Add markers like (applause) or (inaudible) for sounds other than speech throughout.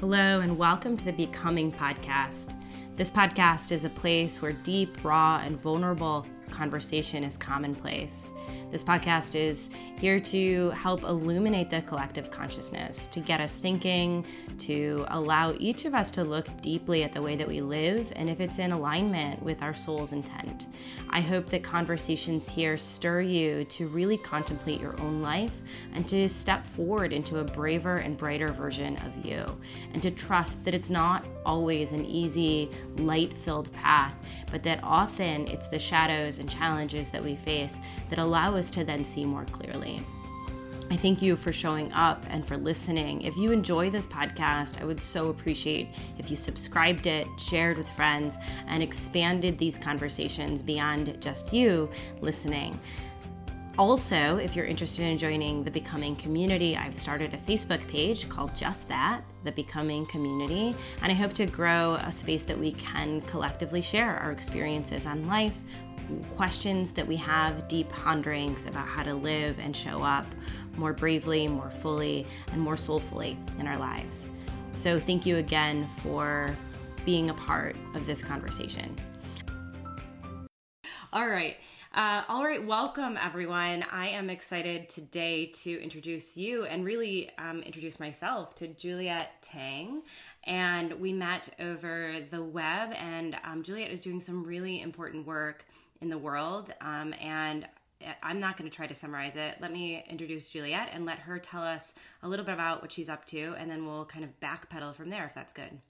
Hello, and welcome to the Becoming Podcast. This podcast is a place where deep, raw, and vulnerable conversation is commonplace. This podcast is here to help illuminate the collective consciousness, to get us thinking, to allow each of us to look deeply at the way that we live and if it's in alignment with our soul's intent. I hope that conversations here stir you to really contemplate your own life and to step forward into a braver and brighter version of you, and to trust that it's not always an easy, light filled path, but that often it's the shadows and challenges that we face that allow us to then see more clearly. I thank you for showing up and for listening. If you enjoy this podcast, I would so appreciate if you subscribed it, shared with friends, and expanded these conversations beyond just you listening. Also, if you're interested in joining the Becoming community, I've started a Facebook page called Just That, the Becoming Community, and I hope to grow a space that we can collectively share our experiences on life, questions that we have, deep ponderings about how to live and show up more bravely, more fully, and more soulfully in our lives. So, thank you again for being a part of this conversation. All right. Uh, all right, welcome everyone. I am excited today to introduce you and really um, introduce myself to Juliet Tang. And we met over the web, and um, Juliet is doing some really important work in the world. Um, and I'm not going to try to summarize it. Let me introduce Juliet and let her tell us a little bit about what she's up to, and then we'll kind of backpedal from there if that's good.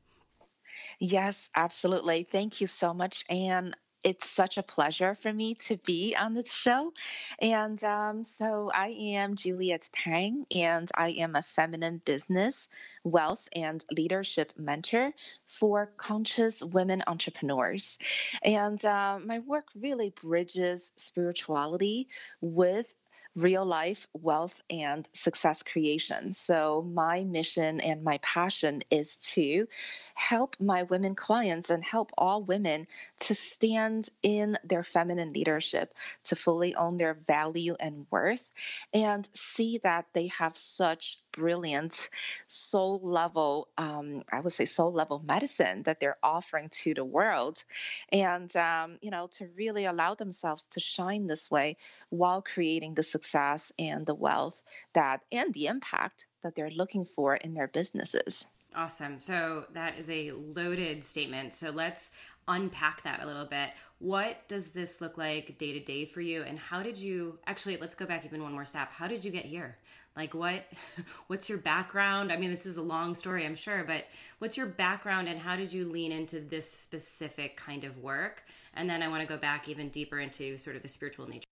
Yes, absolutely. Thank you so much, Anne it's such a pleasure for me to be on this show. And um, so I am Juliet Tang, and I am a feminine business, wealth, and leadership mentor for conscious women entrepreneurs. And uh, my work really bridges spirituality with real life wealth and success creation. So, my mission and my passion is to help my women clients and help all women to stand in their feminine leadership, to fully own their value and worth, and see that they have such brilliant soul level, um, I would say soul level medicine that they're offering to the world. And, um, you know, to really allow themselves to shine this way while creating the success and the wealth that and the impact that they're looking for in their businesses. Awesome. So that is a loaded statement. So let's unpack that a little bit. What does this look like day to day for you? And how did you actually, let's go back even one more step. How did you get here? Like what (laughs) what's your background? I mean, this is a long story, I'm sure, but what's your background and how did you lean into this specific kind of work? And then I want to go back even deeper into sort of the spiritual nature.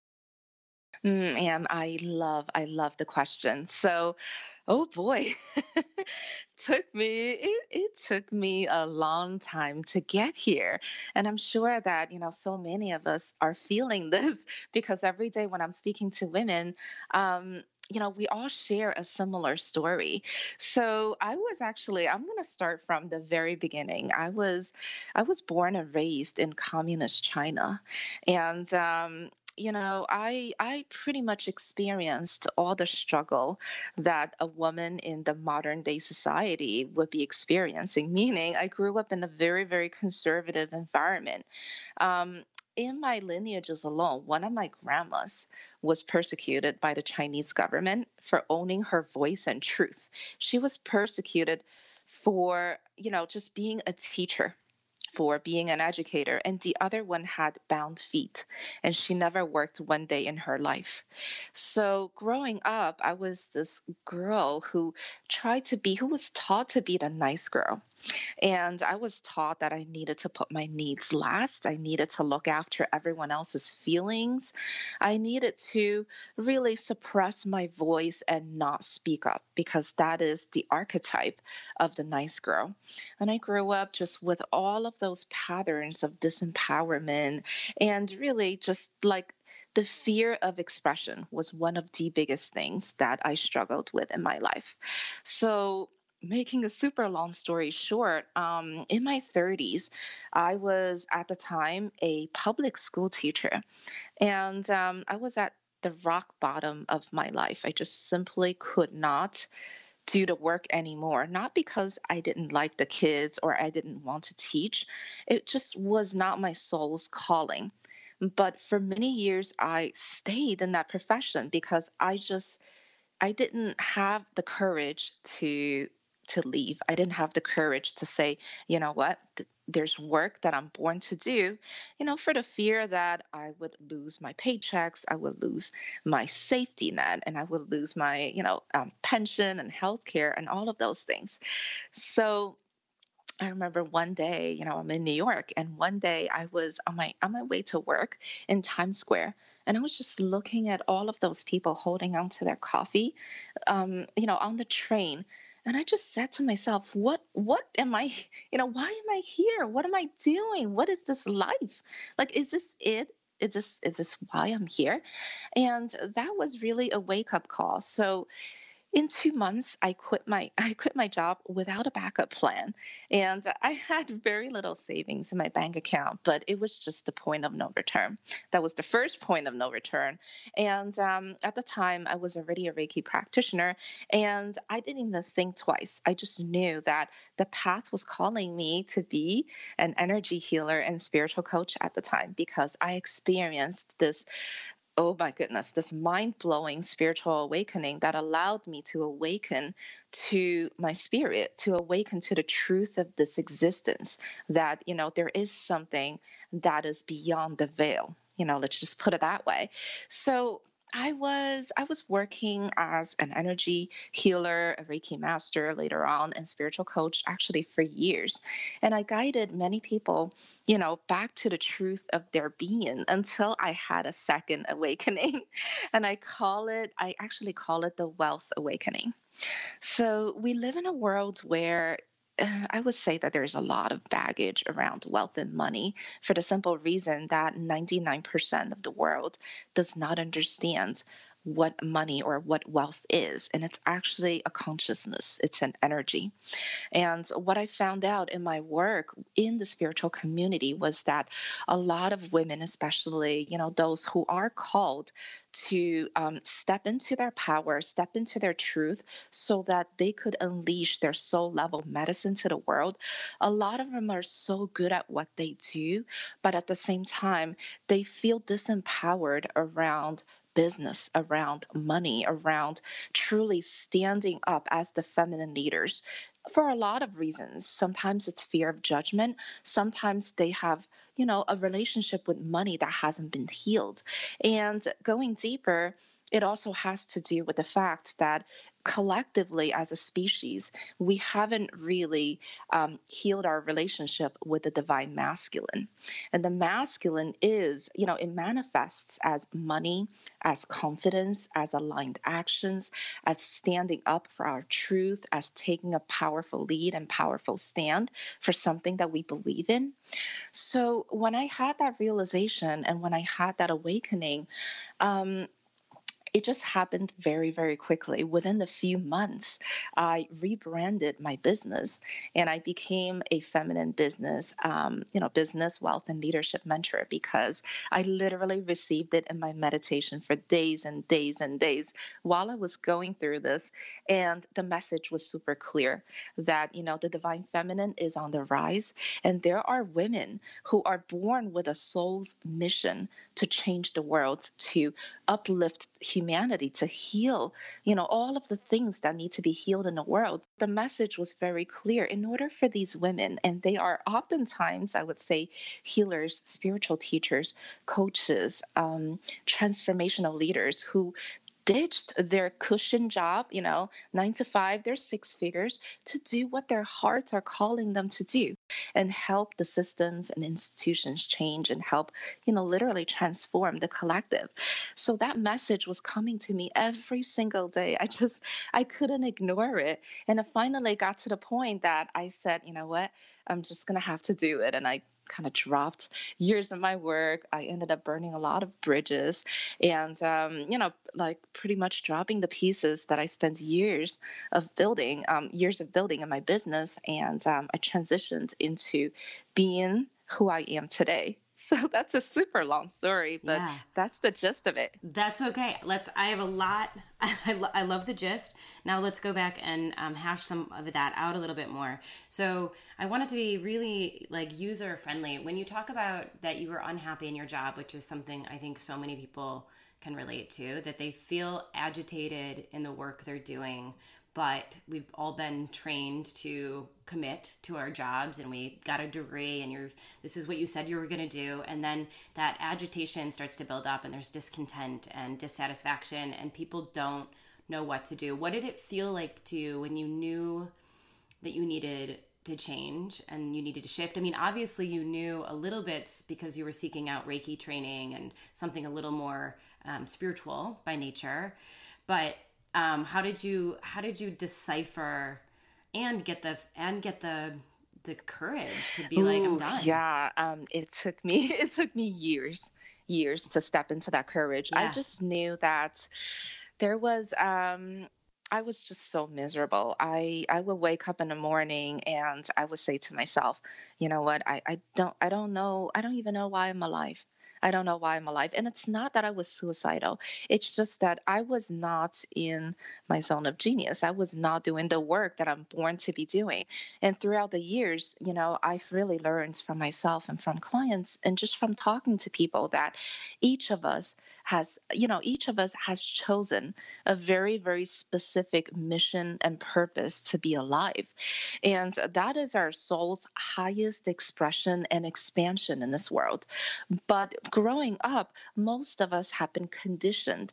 Mm, and I love, I love the question. So, oh boy, (laughs) took me, it, it took me a long time to get here. And I'm sure that, you know, so many of us are feeling this (laughs) because every day when I'm speaking to women, um, you know, we all share a similar story. So I was actually, I'm going to start from the very beginning. I was, I was born and raised in communist China, and um, you know, I I pretty much experienced all the struggle that a woman in the modern day society would be experiencing. Meaning, I grew up in a very very conservative environment. Um, in my lineages alone, one of my grandmas was persecuted by the Chinese government for owning her voice and truth. She was persecuted for, you know, just being a teacher for being an educator, and the other one had bound feet, and she never worked one day in her life. So, growing up, I was this girl who tried to be, who was taught to be the nice girl. And I was taught that I needed to put my needs last. I needed to look after everyone else's feelings. I needed to really suppress my voice and not speak up because that is the archetype of the nice girl. And I grew up just with all of those patterns of disempowerment and really just like the fear of expression was one of the biggest things that I struggled with in my life. So, making a super long story short, um, in my 30s, I was at the time a public school teacher. And um, I was at the rock bottom of my life. I just simply could not do the work anymore. Not because I didn't like the kids or I didn't want to teach, it just was not my soul's calling. But for many years, I stayed in that profession because I just I didn't have the courage to to leave. I didn't have the courage to say, you know what, there's work that I'm born to do, you know, for the fear that I would lose my paychecks, I would lose my safety net, and I would lose my, you know, um, pension and healthcare and all of those things. So I remember one day, you know, I'm in New York, and one day I was on my on my way to work in Times Square, and I was just looking at all of those people holding on to their coffee, um, you know, on the train and I just said to myself, what what am I, (laughs) you know, why am I here? What am I doing? What is this life? Like is this it? Is this is this why I'm here? And that was really a wake-up call. So in two months i quit my (laughs) i quit my job without a backup plan and i had very little savings in my bank account but it was just the point of no return. That was the first point of no return and um, at the time i was already a reiki practitioner and i didn't even think twice. I just knew that the path was calling me to be an energy healer and spiritual coach at the time because i experienced this oh my goodness, this mind blowing spiritual awakening that allowed me to awaken to my spirit, to awaken to the truth of this existence that, you know, there is something that is beyond the veil. You know, let's just put it that way. So I was I was working as an energy healer, a Reiki master later on, and spiritual coach actually for years. And I guided many people, you know, back to the truth of their being until I had a second (laughs) awakening. And I call it I actually call it the wealth awakening. So we live in a world where Uh, I would say that there's a lot of baggage around wealth and money for the simple reason that 99% of the world does not understand what money or what wealth is. And it's actually a consciousness, it's an energy. And what I found out in my work in the spiritual community was that a lot of women, especially, you know, those who are called to um, step into their power, step into their truth so that they could unleash their soul level medicine to the world. A lot of them are so good at what they do, but at the same time, they feel disempowered around business, around money, around truly standing up as the feminine leaders for a lot of reasons. Sometimes it's fear of judgment, sometimes they have you know a relationship with money that hasn't been healed and going deeper it also has to do with the fact that collectively as a species, we haven't really um, healed our relationship with the divine masculine. And the masculine is, you know, it manifests as money, as confidence, as aligned actions, as standing up for our truth, as taking a powerful lead and powerful stand for something that we believe in. So when I had that realization and when I had that awakening, um, it just happened very, very quickly. Within a few months, I rebranded my business and I became a feminine business, um, you know, business, wealth, and leadership mentor because I literally received it in my meditation for days and days and days while I was going through this. And the message was super clear that, you know, the divine feminine is on the rise. And there are women who are born with a soul's mission to change the world, to uplift humanity humanity to heal, you know, all of the things that need to be healed in the world. The message was very clear. In order for these women, and they are oftentimes, I would say, healers, spiritual teachers, coaches, um, transformational leaders who ditched their cushion job, you know, nine to five, they're six figures, to do what their hearts are calling them to do and help the systems and institutions change and help, you know, literally transform the collective. So that message was coming to me every single day. I just, I couldn't ignore it. And it finally got to the point that I said, you know what, I'm just going to have to do it. And I kind of dropped years of my work. I ended up burning a lot of bridges and, um, you know, like pretty much dropping the pieces that I spent years of building, um, years of building in my business. And um, I transitioned into being who I am today So (laughs) that's a super long story, but yeah. that's the gist of it. That's okay. Let's. I have a lot. (laughs) I, lo- I love the gist. Now let's go back and um, hash some of that out a little bit more. So I want it to be really like user friendly. When you talk about that you were unhappy in your job, which is something I think so many people can relate to, that they feel agitated in the work they're doing but we've all been trained to commit to our jobs and we got a degree and you're this is what you said you were going to do and then that agitation starts to build up and there's discontent and dissatisfaction and people don't know what to do. What did it feel like to you when you knew that you needed to change and you needed to shift? I mean obviously you knew a little bit because you were seeking out reiki training and something a little more um, spiritual by nature but um, how did you how did you decipher and get the and get the the courage to be Ooh, like I'm done? Yeah, um, it took me (laughs) it took me years years to step into that courage. Yeah. I just knew that there was um, I was just so miserable. I I would wake up in the morning and I would say to myself, you know what? I I don't I don't know I don't even know why I'm alive. I don't know why I'm alive. And it's not that I was suicidal. It's just that I was not in my zone of genius. I was not doing the work that I'm born to be doing. And throughout the years, you know, I've really learned from myself and from clients and just from talking to people that each of us has, you know, each of us has chosen a very, very specific mission and purpose to be alive. And that is our soul's highest expression and expansion in this world. But growing up, most of us have been conditioned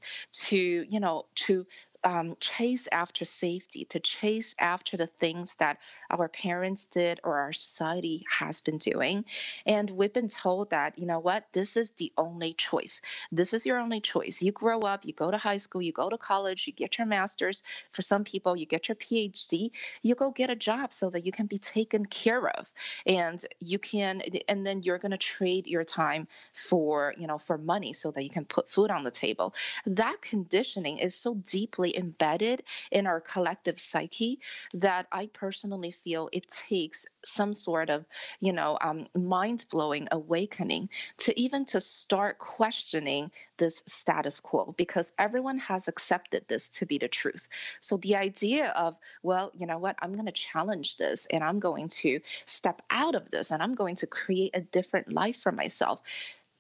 to, you know, to um, chase after safety, to chase after the things that our parents did or our society has been doing. And we've been told that, you know what, this is the only choice. This is your only choice. You grow up, you go to high school, you go to college, you get your master's. For some people, you get your PhD, you go get a job so that you can be taken care of. And you can, and then you're going to trade your time for, you know, for money so that you can put food on the table. That conditioning is so deeply embedded in our collective psyche that I personally feel it takes some sort of, you know, um, mind blowing awakening to even to start questioning this status quo because everyone has accepted this to be the truth. So the idea of, well, you know what, I'm going to challenge this and I'm going to step out of this and I'm going to create a different life for myself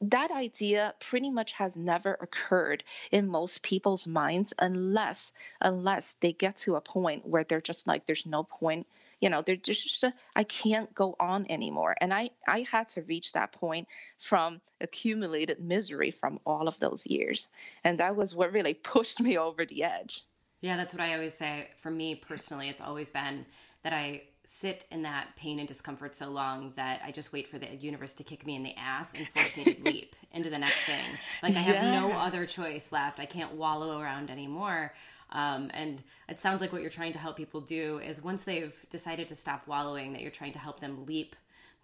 that idea pretty much has never occurred in most people's minds unless unless they get to a point where they're just like there's no point you know they're just I can't go on anymore. And i i had to reach that point from accumulated misery from all of those years. And that was what really (laughs) pushed me over the edge. Yeah that's what i always say. For me personally it's always been that i sit in that pain and discomfort so long that I just wait for the universe to kick me in the ass and force me to (laughs) leap into the next thing. Like I have yeah. no other choice left. I can't wallow around anymore. Um, and it sounds like what you're trying to help people do is once they've decided to stop wallowing, that you're trying to help them leap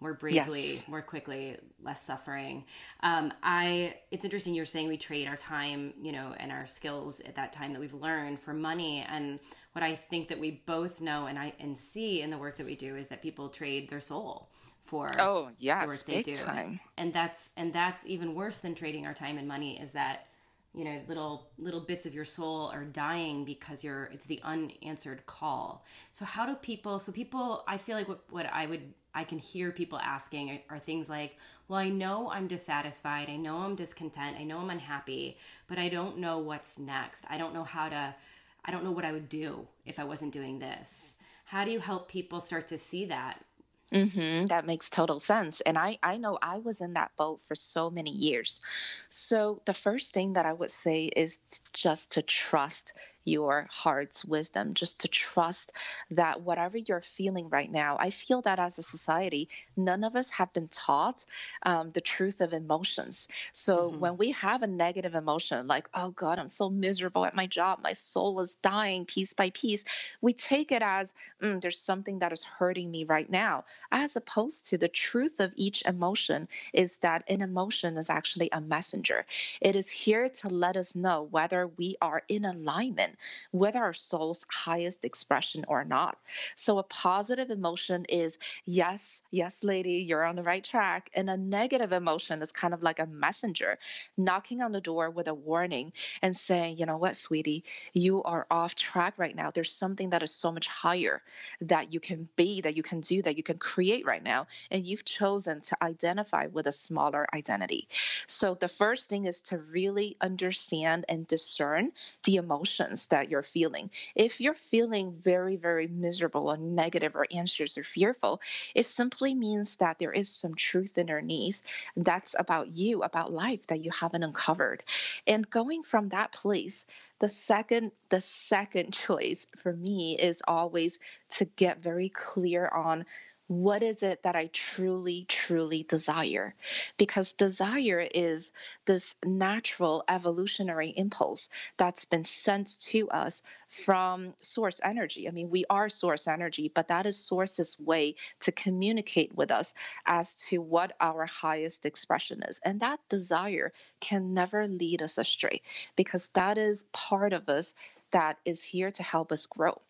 more bravely, yes. more quickly, less suffering. Um, I it's interesting you're saying we trade our time, you know, and our skills at that time that we've learned for money and what I think that we both know and I and see in the work that we do is that people trade their soul for oh yes, the work they do. Time. And that's and that's even worse than trading our time and money is that you know little little bits of your soul are dying because you're it's the unanswered call so how do people so people i feel like what, what i would i can hear people asking are, things like well i know i'm dissatisfied i know i'm discontent i know i'm unhappy but i don't know what's next i don't know how to I don't know what I would do if I wasn't doing this. How do you help people start to see that? Mm-hmm, that makes total sense. And I, I know I was in that boat for so many years. So, the first thing that I would say is just to trust your heart's wisdom, just to trust that whatever you're feeling right now, I feel that as a society, none of us have been taught um, the truth of emotions. So mm-hmm. when we have a negative emotion, like, oh God, I'm so miserable at my job, my soul is dying piece by piece, we take it as mm, there's something that is hurting me right now, as opposed to the truth of each emotion is that an emotion is actually a messenger. It is here to let us know whether we are in alignment in, whether our soul's highest expression or not. So a positive emotion is yes, yes, lady, you're on the right track. And a negative emotion is kind of like a messenger knocking on the door with a warning and saying, you know what, sweetie, you are off track right now. There's something that is so much higher that you can be, that you can do, that you can create right now. And you've chosen to identify with a smaller identity. So the first thing is to really understand and discern the emotions that you're feeling. If you're feeling very, very miserable or negative or anxious or fearful, it simply means that there is some truth underneath that's about you, about life that you haven't uncovered. And going from that place, the second the second (laughs) choice for me is always to get very clear on what is it that I truly, truly desire? Because desire is this natural evolutionary impulse that's been sent to us from source energy. I mean, we are source energy, but that is source's way to communicate with us as to what our highest expression is. And that desire can never lead us astray because that is part of us that is here to help us grow.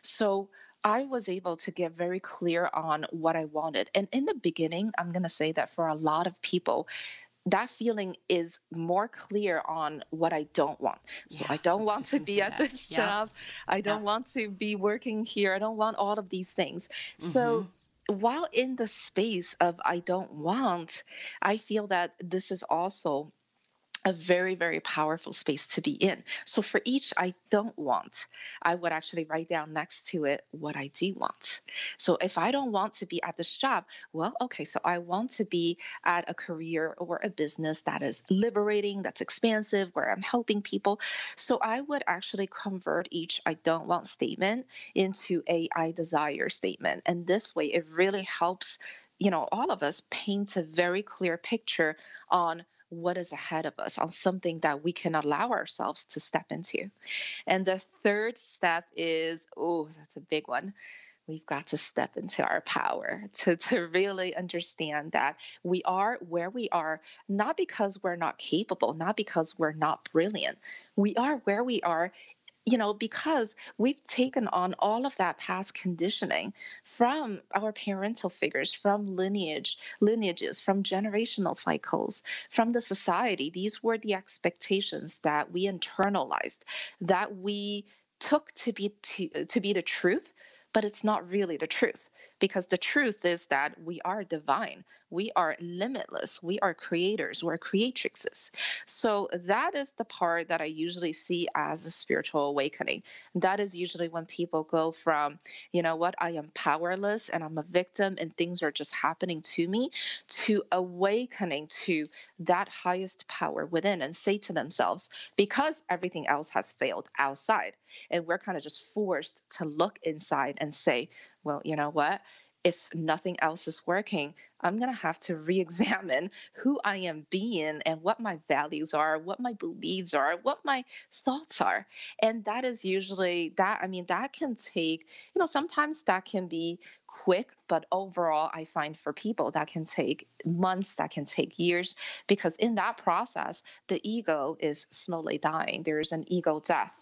So, I was able to get very clear on what I wanted. And in the beginning, I'm going to say that for a lot of people, that feeling is more clear on what I don't want. So yeah, I don't want to be at this yeah. job. I don't yeah. want to be working here. I don't want all of these things. Mm-hmm. So while in the space of I don't want, I feel that this is also a very, very powerful space to be in. So for each I don't want, I would actually write down next to it what I do want. So if I don't want to be at this job, well, okay, so I want to be at a career or a business that is liberating, that's expansive, where I'm helping people. So I would actually convert each I don't want statement into a I desire statement. And this way, it really helps you know all of us paint a very clear picture on what is ahead of us on something that we can allow ourselves to step into. And the third step is oh, that's a big one. We've got to step into our power to, to really understand that we are where we are, not because we're not capable, not because we're not brilliant. We are where we are you know, because we've taken on all of that past conditioning from our parental figures, from lineage, lineages, from generational cycles, from the society. These were the expectations that we internalized, that we took to be to, to be the truth, but it's not really the truth because the truth is that we are divine. We are limitless. We are creators. We're creatrixes. So that is the part that I usually see as a spiritual awakening. That is usually when people go from, you know what, I am powerless and I'm a victim and things are just happening to me, to awakening to that highest power within and say to themselves, because everything else has failed outside, and we're kind of just forced to look inside and say, well, you know what? If nothing else is working, I'm going to have to re examine (laughs) who I am being and what my values are, what my beliefs are, what my thoughts are. And that is usually that, I mean, that can take, you know, sometimes that can be quick, but overall, I find for people that can take months, that can take years, because in that process, the ego is slowly dying. There is an ego death.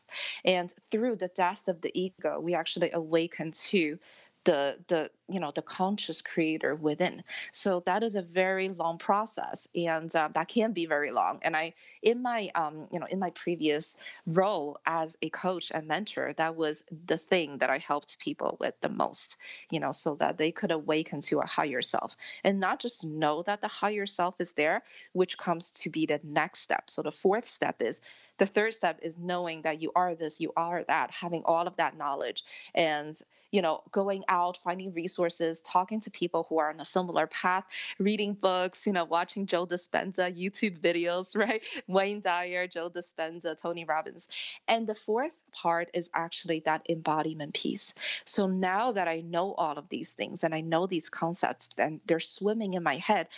And through the death of the ego, we actually awaken to the the you know the conscious creator within. So that is a very long process and uh, that can be very long. And i in my um, you know in my previous role as a coach and mentor that was the thing that i helped people with the most you know so that they could awaken to a higher self. And not just know that the higher self is there which comes to be the next step. So the fourth step is the third step is knowing that you are this you are that having all of that knowledge and you know going out finding resources talking to people who are on a similar path reading books you know watching joe dispenza youtube videos (laughs) right? Wayne dyer joe dispenza tony robbins. And the fourth part is actually that embodiment piece. So now that i know all of these things and i know these concepts and they're swimming in my head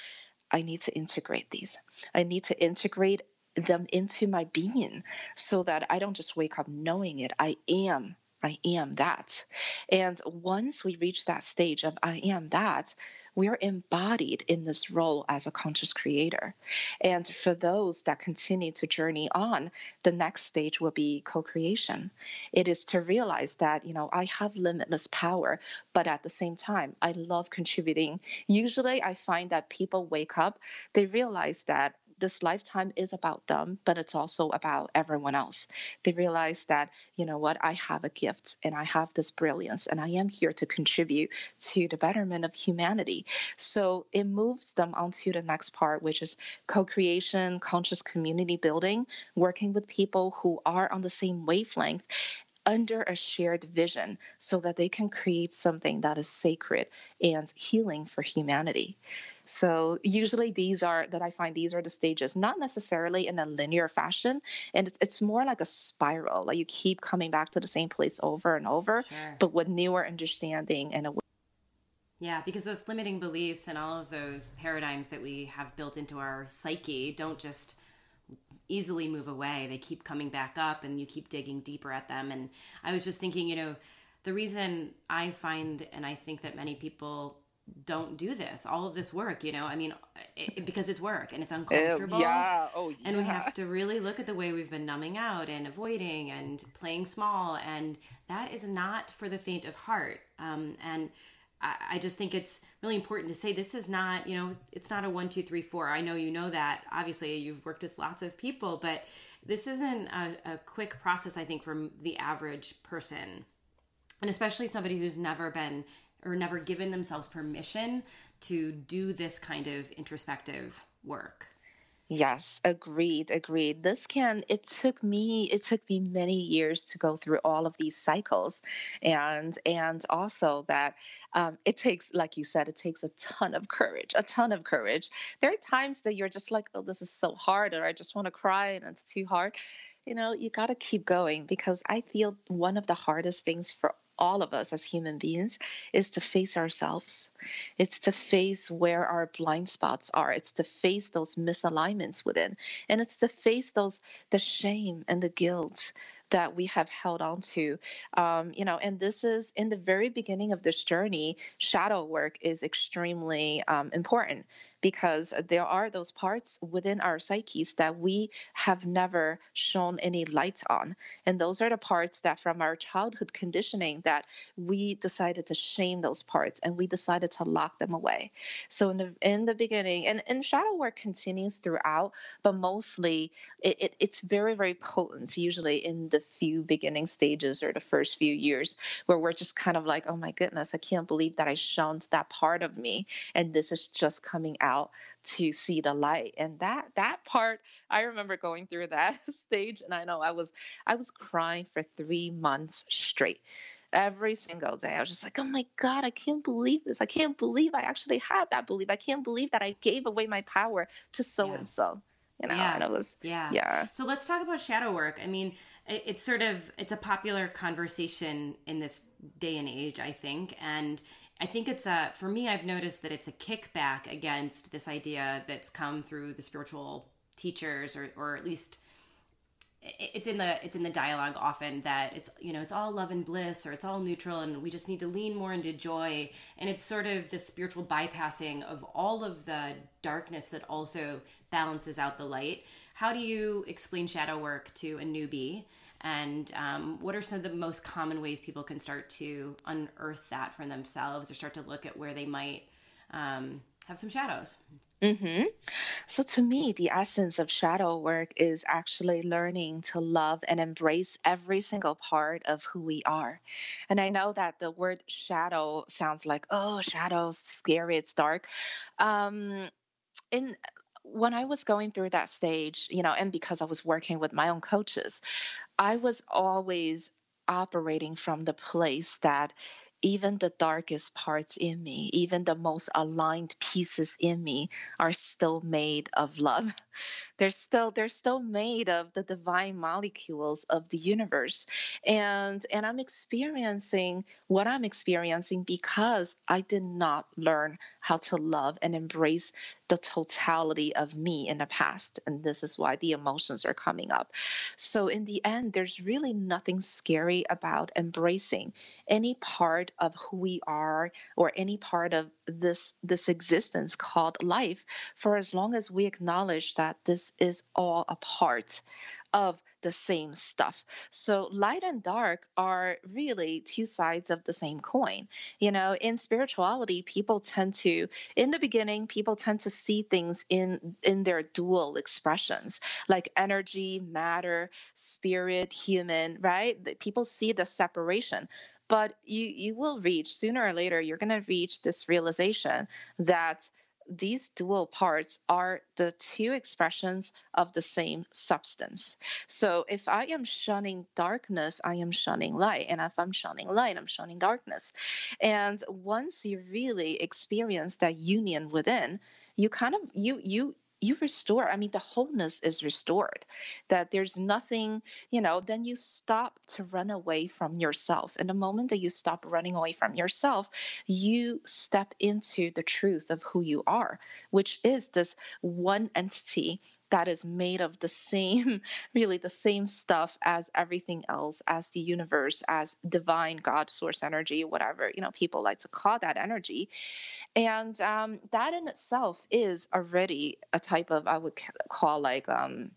I need to integrate these. I need to integrate them into my being so that I don't just wake up knowing it. I am. I am that. And once we reach that stage of I am that, we are embodied in this role as a conscious creator. And for those that continue to journey on, the next stage will be co creation. It is to realize that, you know, I have limitless power, but at the same time, I love contributing. Usually, I find that people wake up, they realize that this lifetime is about them, but it's also about everyone else. They realize that, you know what, I have a gift and I have this brilliance and I am here to contribute to the betterment of humanity. So it moves them onto the next part, which is co creation, conscious community building, working with people who are on the same wavelength under a shared vision so that they can create something that is sacred and healing for humanity. So usually these are that I find these are the stages, not necessarily in a linear fashion, and it's, it's more like a spiral. Like you keep coming back to the same place over and over, sure. but with newer understanding and a yeah, because those limiting beliefs and all of those paradigms that we have built into our psyche don't just easily move away. They keep coming back up and you keep digging deeper at them. And I was just thinking, you know, the reason I find and I think that many people don't do this all of this work you know? I mean it, because it's work and it's uncomfortable. yeah. Oh yeah and we have to really look at the way we've been numbing out and avoiding and playing small and that is not for the faint of heart. Um, and I, I just think it's really important to say this is not you know it's not a one two three four. I know you know that. Obviously you've worked with lots of people but this isn't a, a quick process i think for the average person. And especially somebody who's never been or never given themselves permission to do this kind of introspective work. Yes, agreed, agreed. This can it took me it took me many years to go through all of these cycles and and also that um, it takes like you said it takes a ton of courage, a ton of courage. There are times that you're just like, "Oh, this is so hard," or "I just want to cry and it's too hard." You know, you got to keep going because I feel one of the hardest things for all of us as human beings is to face ourselves. It's to face where our blind spots are. It's to face those misalignments within. And it's to face those the shame and the guilt that we have held on to. Um, you know, and this is in the very beginning of this journey, shadow work is extremely um, important because there are those parts within our psyches that we have never shown any light on. And those are the parts that from our childhood conditioning that we decided to shame those parts and we decided to lock them away. So in the in the beginning, and, and shadow work continues throughout, but mostly it, it, it's very, very potent, usually in the few beginning stages or the first few years where we're just kind of like, oh my goodness, I can't believe that I shunned that part of me. And this is just coming out to see the light. And that that part, I remember going through that (laughs) stage and I know I was I was crying for three months straight every single day. I was just like, oh my God, I can't believe this. I can't believe I actually had that belief. I can't believe that I gave away my power to so and so. You know, yeah. and it was, yeah. Yeah. So let's talk about shadow work. I mean, it's sort of, it's a popular conversation in this day and age, I think. And I think it's a, for me, I've noticed that it's a kickback against this idea that's come through the spiritual teachers or, or at least it's in the it's in the dialogue often that it's you know it's all love and bliss or it's all neutral and we just need to lean more into joy and it's sort of the spiritual bypassing of all of the darkness that also balances out the light how do you explain shadow work to a newbie and um, what are some of the most common ways people can start to unearth that for themselves or start to look at where they might um, have some shadows Mm-hmm. So, to me, the essence of shadow work is actually learning to love and embrace every single part of who we are. And I know that the word shadow sounds like, oh, shadows, scary, it's dark. Um, in when I was going through that stage, you know, and because I was working with my own coaches, I was always operating from the place that even the darkest parts in me, even the most aligned pieces in me are still made of love. They're still they're still made of the divine molecules of the universe. And and i'm experiencing what i'm experiencing because i did not learn how to love and embrace the totality of me in the past. And this is why the emotions are coming up. So in the end there's really nothing scary about embracing any part of who we are or any part of this this existence called life for as long as we acknowledge that this is all a part of the same stuff. So light and dark are really two sides of the same coin. You know, in spirituality, people tend to in the beginning, people tend to see things in in their dual expressions, like energy, matter, spirit, human, right? People see the separation but you you will reach sooner or later you're going to reach this realization that these dual parts are the two expressions of the same substance. So if I am shunning darkness, I am shunning light. And if I'm shunning light, I'm shunning darkness. And once you really experience that union within, you kind of you you you restore i mean the wholeness is restored that there's nothing you know then you stop to run away from yourself. And the moment that you stop running away from yourself you step into the truth of who you are which is this one entity that is made of the same, (laughs) really the same stuff as everything else, as the universe, as divine God, source energy, whatever, you know, people like to call that energy. And um, that in itself is already a type of, I would call like, um,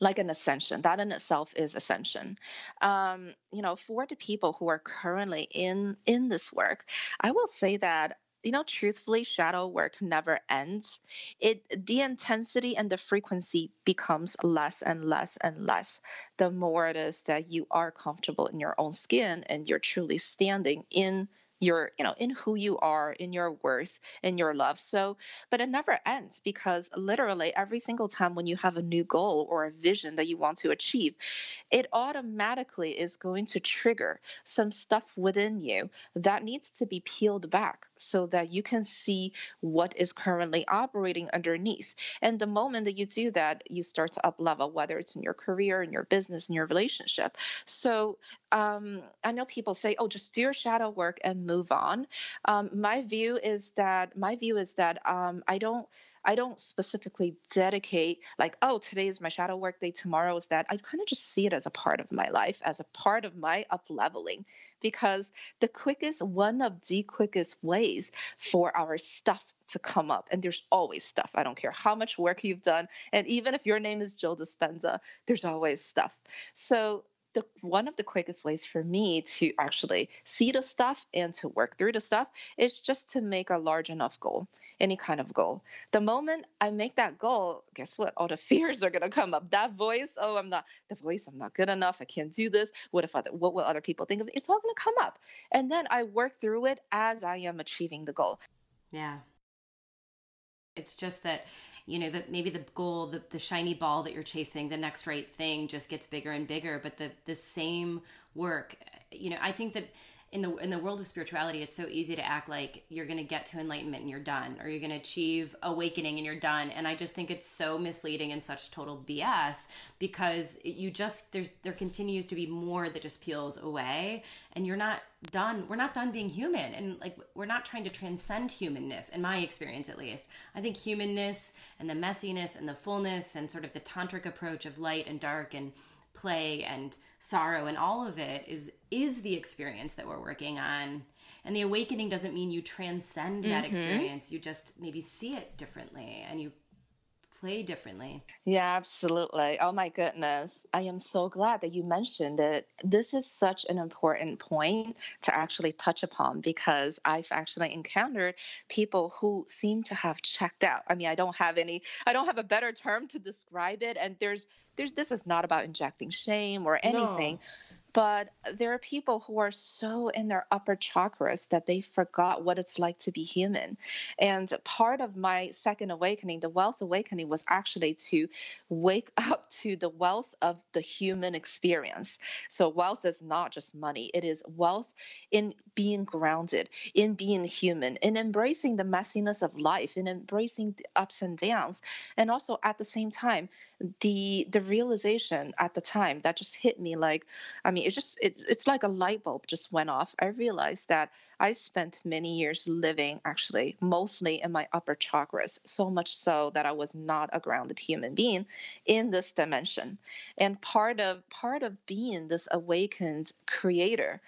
like an ascension. That in itself is ascension. Um, you know, for the people who are currently in in this work, I will say that you know truthfully shadow work never ends. It the intensity and the frequency becomes less and less and less the more it is that you are comfortable in your own skin and you're truly standing in your you know in who you are in your worth in your love. So but it never ends because literally every single time when you have a new goal or a vision that you want to achieve it automatically is going to trigger some stuff within you that needs to be peeled back so that you can see what is currently operating underneath. And the moment that you do that you start to up level whether it's in your career in your business in your relationship. So um, i know people say oh just do your shadow work and move on. Um, my view is that my view is that um, I don't I don't specifically dedicate like oh today is my shadow work day tomorrow is that I kind of just see it as a part of my life as a part of my up leveling because the quickest one of the quickest ways for our stuff to come up and there's always stuff i don't care how much work you've done and even if your name is jill dispenza there's always stuff so the one of the quickest ways for me to actually see the stuff and to work through the stuff is just to make a large enough goal, any kind of goal. The moment I make that goal, guess what? All the (laughs) fears are gonna come up. That voice, oh, I'm not the voice, I'm not good enough, I can't do this. What if other what will other people think of it? It's all gonna come up. And then I work through it as I am achieving the goal. Yeah. It's just that you know that maybe the goal the, the shiny ball that you're chasing the next right thing just gets bigger and bigger. But the the same work you know i think that in the in the world of spirituality it's so easy to act like you're going to get to enlightenment and you're done or you're going to achieve awakening and you're done. And i just think it's so misleading and such total bs because you just there's there continues to be more that just peels away and you're not done we're not done being human. And like we're not trying to transcend humanness in my experience at least. I think humanness and the messiness and the fullness and sort of the tantric approach of light and dark and play and sorrow and all of it is is the experience that we're working on and the awakening doesn't mean you transcend that mm-hmm. experience you just maybe see it differently and you play differently. Yeah absolutely. Oh my goodness. I am so glad that you mentioned it. This is such an important point to actually touch upon because i've actually encountered people who seem to have checked out. I mean i don't have any i don't have a better term to describe it. And there's there's this is not about injecting shame or anything. No. But there are people who are so in their upper chakras that they forgot what it's like to be human. And part of my second awakening, the wealth awakening, was actually to wake (laughs) up to the wealth of the human experience. So, wealth is not just money, it is wealth in being grounded, in being human, in embracing the messiness of life, in embracing the ups and downs. And also at the same time, the the realization at the time that just hit me like i mean it just it, it's like a light bulb just went off. I realized that i spent many years living actually mostly in my upper chakras so much so that i was not a grounded human being in this dimension. And part of part of being this awakened creator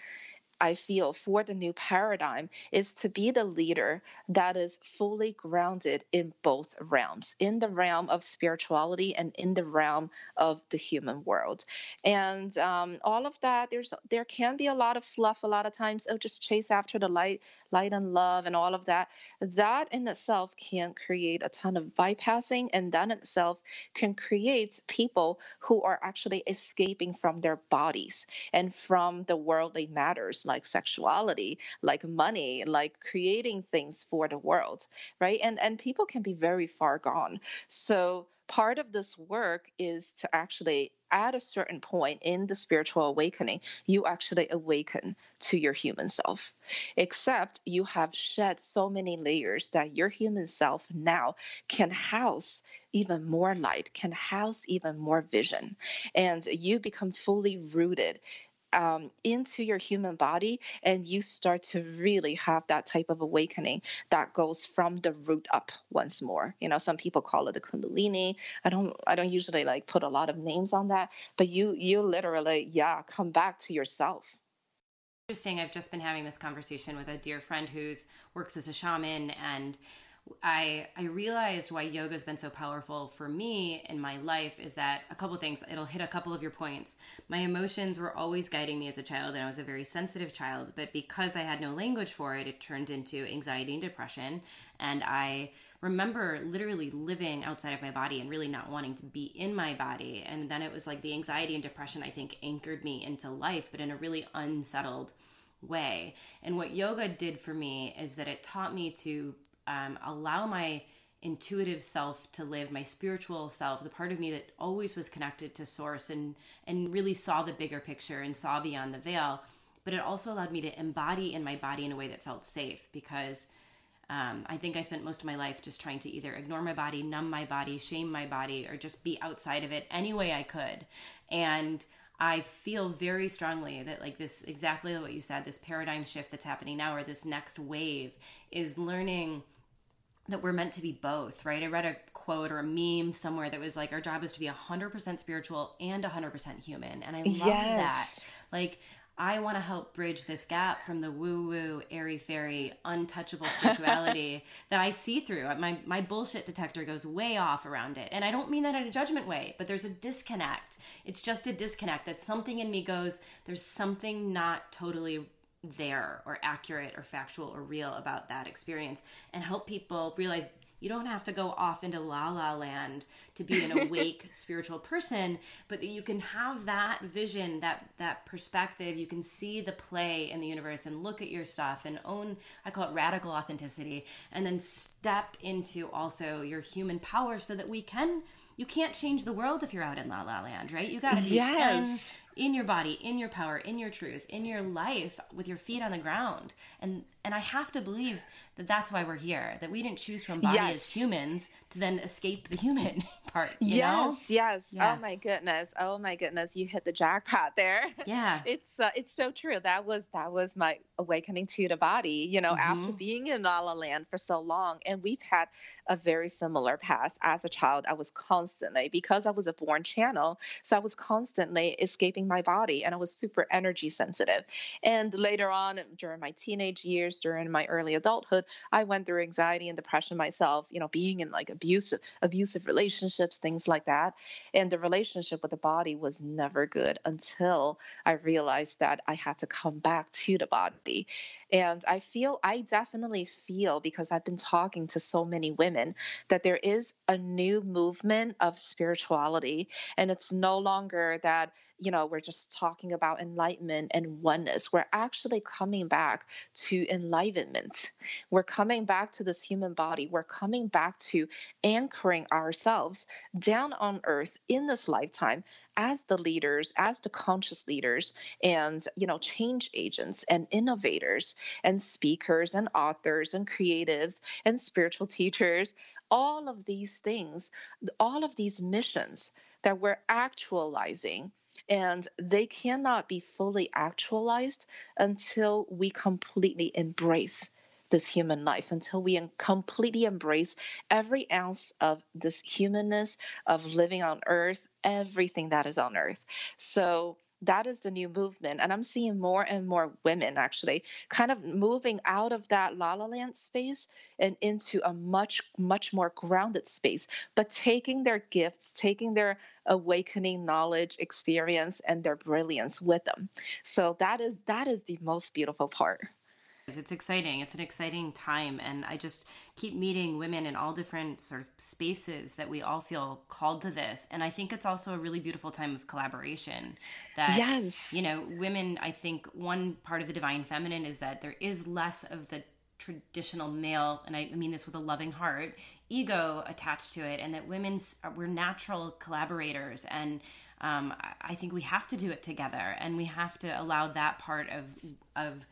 I feel for the new paradigm is to be the leader that is fully grounded in both realms, in the realm of spirituality and in the realm of the human world. And um, all of that, there's there can be a lot of fluff a lot of times. Oh, just chase after the light, light and love, and all of that. That in itself can create a ton of bypassing, and that in itself can create people who are actually escaping from their bodies and from the worldly matters like sexuality, like money, like creating things for the world, right? And and people can be very far gone. So part of this work is to actually at a certain point in the spiritual awakening you actually awaken to your human self except you have shed so many layers that your human self now can house even more light can house even more vision and you become fully rooted um, into your human body and you start to really have that type of awakening that goes from the root up once more. You know some people call it the kundalini. I don't i don't usually like put a lot of names on that but you you literally yeah come back to yourself. Interesting. I've just been having this conversation with a dear friend who's works as a shaman and I I realized why yoga's been so powerful for me in my life is that a couple things. It'll hit a couple of your points. My emotions were always guiding me as a child, and I was a very sensitive child. But because I had no language for it, it turned into anxiety and depression. And I remember literally living outside of my body and really not wanting to be in my body. And then it was like the anxiety and depression. I think anchored me into life, but in a really unsettled way. And what yoga did for me is that it taught me to um, allow my intuitive self to live my spiritual self the part of me that always was connected to source and and really saw the bigger picture and saw beyond the veil but it also allowed me to embody in my body in a way that felt safe because um, I think I spent most of my life just trying to either ignore my body, numb my body, shame my body, or just be outside of it any way I could. And I feel very strongly that, like, this exactly what you said, this paradigm shift that's happening now, or this next wave, is learning that we're meant to be both, right? I read a quote or a meme somewhere that was like, our job is to be 100% spiritual and 100% human. And I love yes. that. Like, I want to help bridge this gap from the woo woo, airy fairy, untouchable spirituality (laughs) that I see through. Uh, my, my bullshit detector goes way off around it. And I don't mean that in a judgment way, but there's a disconnect. It's just a disconnect that something in me goes, there's something not totally there or accurate or factual or real about that experience and help people realize you don't have to go off into la la land to be an (laughs) awake spiritual person but that you can have that vision that that perspective. You can see the play in the universe and look at your stuff and own i call it radical authenticity and then step into also your human power so that we can you can't change the world if you're out in la la land right? You got to be yes. in your body, in your power, in your truth, in your life with your feet on the ground. And and I have to believe that that's why we're here. That we didn't choose from body yes. as humans to then escape the human (laughs) part. yes, know? yes. Yeah. Oh my goodness. Oh my goodness. You hit the jackpot there. (laughs) Yeah. it's uh, it's so true. That was that was my awakening to the body. You know, mm-hmm. after being in La La Land for so long, and we've had a very similar past. As a child, I was constantly because I was a born channel, so I was constantly escaping my body, and I was super energy sensitive. And later on, during my teenage years, during my early adulthood, I went through anxiety and depression myself. You know, being in like abusive abusive relationships, things like that. And the relationship with the body was never good until I realized that I had to come back to the body. And I feel, I definitely feel, because I've been talking to so many women, that there is a new movement of spirituality. And it's no longer that, you know, we're just talking about enlightenment and oneness. We're actually coming back to enlightenment. We're coming back to this human body. We're coming back to anchoring ourselves down on earth in this lifetime as the leaders, as the conscious leaders, and you know, change agents and innovators and speakers and authors and creatives and spiritual teachers, all of these things, all of these missions that we're actualizing and they cannot be fully actualized until we completely embrace this human life until we completely embrace every ounce of this humanness of living on earth, everything that is on earth. So that is the new movement. And I'm seeing more and more women actually kind of moving out of that la la land space and into a much, much more grounded space, but taking their gifts, taking their awakening knowledge, experience, and their brilliance with them. So that is that is the most beautiful part. It's exciting. It's an exciting time. And I just keep meeting women in all different sort of spaces that we all feel called to this. And I think it's also a really beautiful time of collaboration. That, yes. you know, women, I think one part of the divine feminine is that there is less of the traditional male, and I mean this with a loving heart, ego attached to it. And that women's, we're natural collaborators. And um, I think we have to do it together. And we have to allow that part of, of,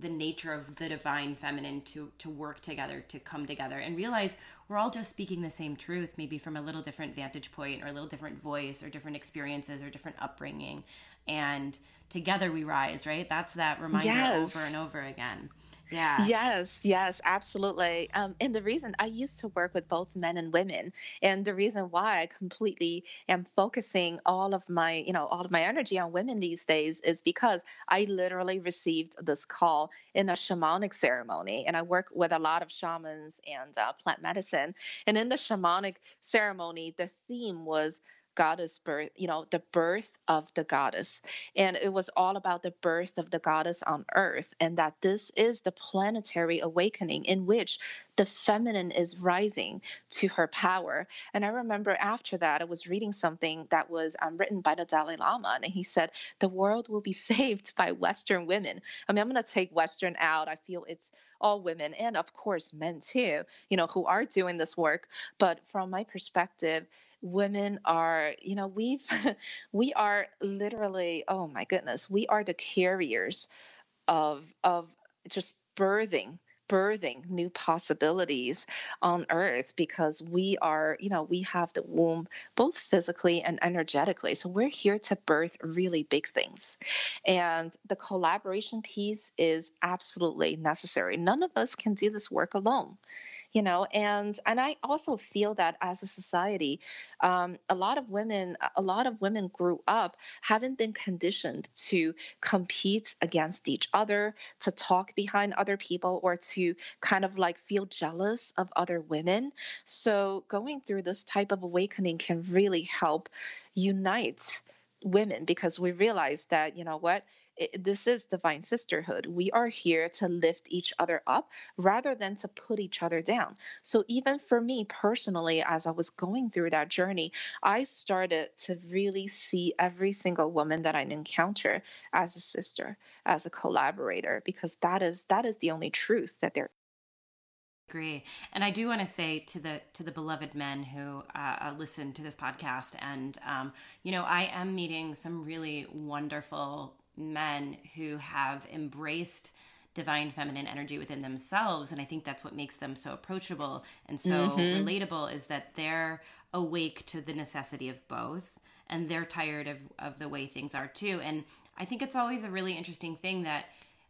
the nature of the divine feminine to to work together to come together and realize we're all just speaking the same truth maybe from a little different vantage point or a little different voice or different experiences or different upbringing. And together we rise right? That's that reminder yes. over and over again yeah. Yes, yes, absolutely. Um, and the reason I used to work with both men and women, and the reason why I completely am focusing all of my, you know, all of my energy on women these days is because I literally received this call in a shamanic ceremony, and I work with a lot of shamans and uh, plant medicine. And in the shamanic ceremony, the theme was goddess birth, you know, the birth of the goddess. And it was all about the birth of the goddess on earth, and that this is the planetary awakening in which the feminine is rising to her power. And I remember after that, I was reading something that was um, written by the Dalai Lama, and he said, The world will be (laughs) saved by Western women. I mean, I'm going to take Western out. I feel it's all women and, of course, men too, you know, who are doing this work. But from my perspective, women are you know we've (laughs) we are literally oh my goodness we are the carriers of of just birthing birthing new possibilities on earth because we are, you know, we have the womb both physically and energetically. So we're here to birth really big things. And the collaboration piece is absolutely necessary. None of us can do this work alone you know and and i also feel that as a society um, a lot of women a lot of women grew up having been conditioned to compete against each other to talk behind other people or to kind of like feel jealous of other women. So going through this type of awakening can really help unite women because we realize that you know what it, this is divine sisterhood. We are here to lift each other up rather than to put each other down. So, even for me personally, as I was going through that journey, I started to really see every single woman that I encounter as a sister, as a collaborator, because that is that is the only truth that there agree and i do want to say to the to the beloved men who uh, uh, listen to this podcast and um, you know i am meeting some really wonderful men who have embraced divine feminine energy within themselves and i think that's what makes them so approachable and so mm-hmm. relatable is that they're awake to the necessity of both and they're tired of, of the way things are too and i think it's always a really interesting thing that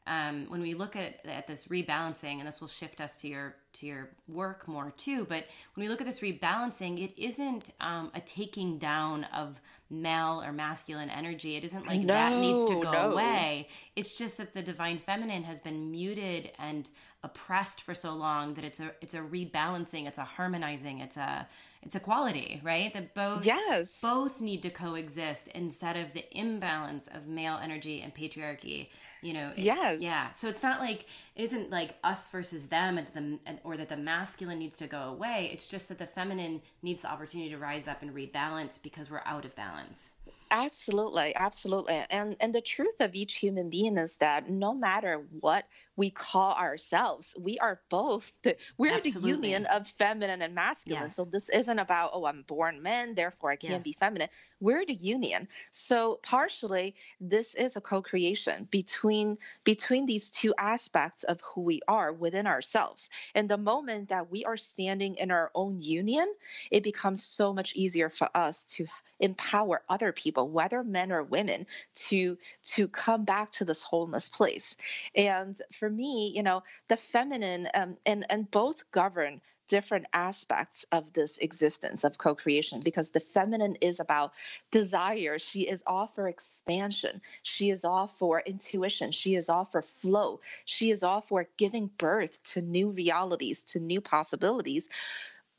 um, when we look at, at this rebalancing and this will shift us to your to your work more too but when we look at this rebalancing it isn't um, a taking down of male or masculine energy. It isn't like no, that needs to go no. away. It's just that the divine feminine has been muted and oppressed for so long that it's a it's a rebalancing, it's a harmonizing, it's a it's equality, right? That both yes. both need to coexist instead of the imbalance of male energy and patriarchy. You know, it, yes, yeah. So it's not like it isn't like us versus them, and the or that the masculine needs to go away. It's just that the feminine needs the opportunity to rise up and rebalance because we're out of balance. Absolutely, absolutely. And and the truth of each human being is that no matter what we call ourselves, we are both the, we're absolutely. the union of feminine and masculine. Yes. So this isn't about oh I'm born man, therefore I can't yeah. be feminine. We're the union. So partially this is a co-creation between between these two aspects of who we are within ourselves. And the moment that we are standing in our own union, it becomes so much easier for us to empower other people, whether men or women, to to come back to this wholeness place. And for me, you know, the feminine um, and and both govern different aspects of this existence of co-creation because the feminine is about desire. She is all for expansion. She is all for intuition. She is all for flow. She is all for giving birth to new realities to new possibilities.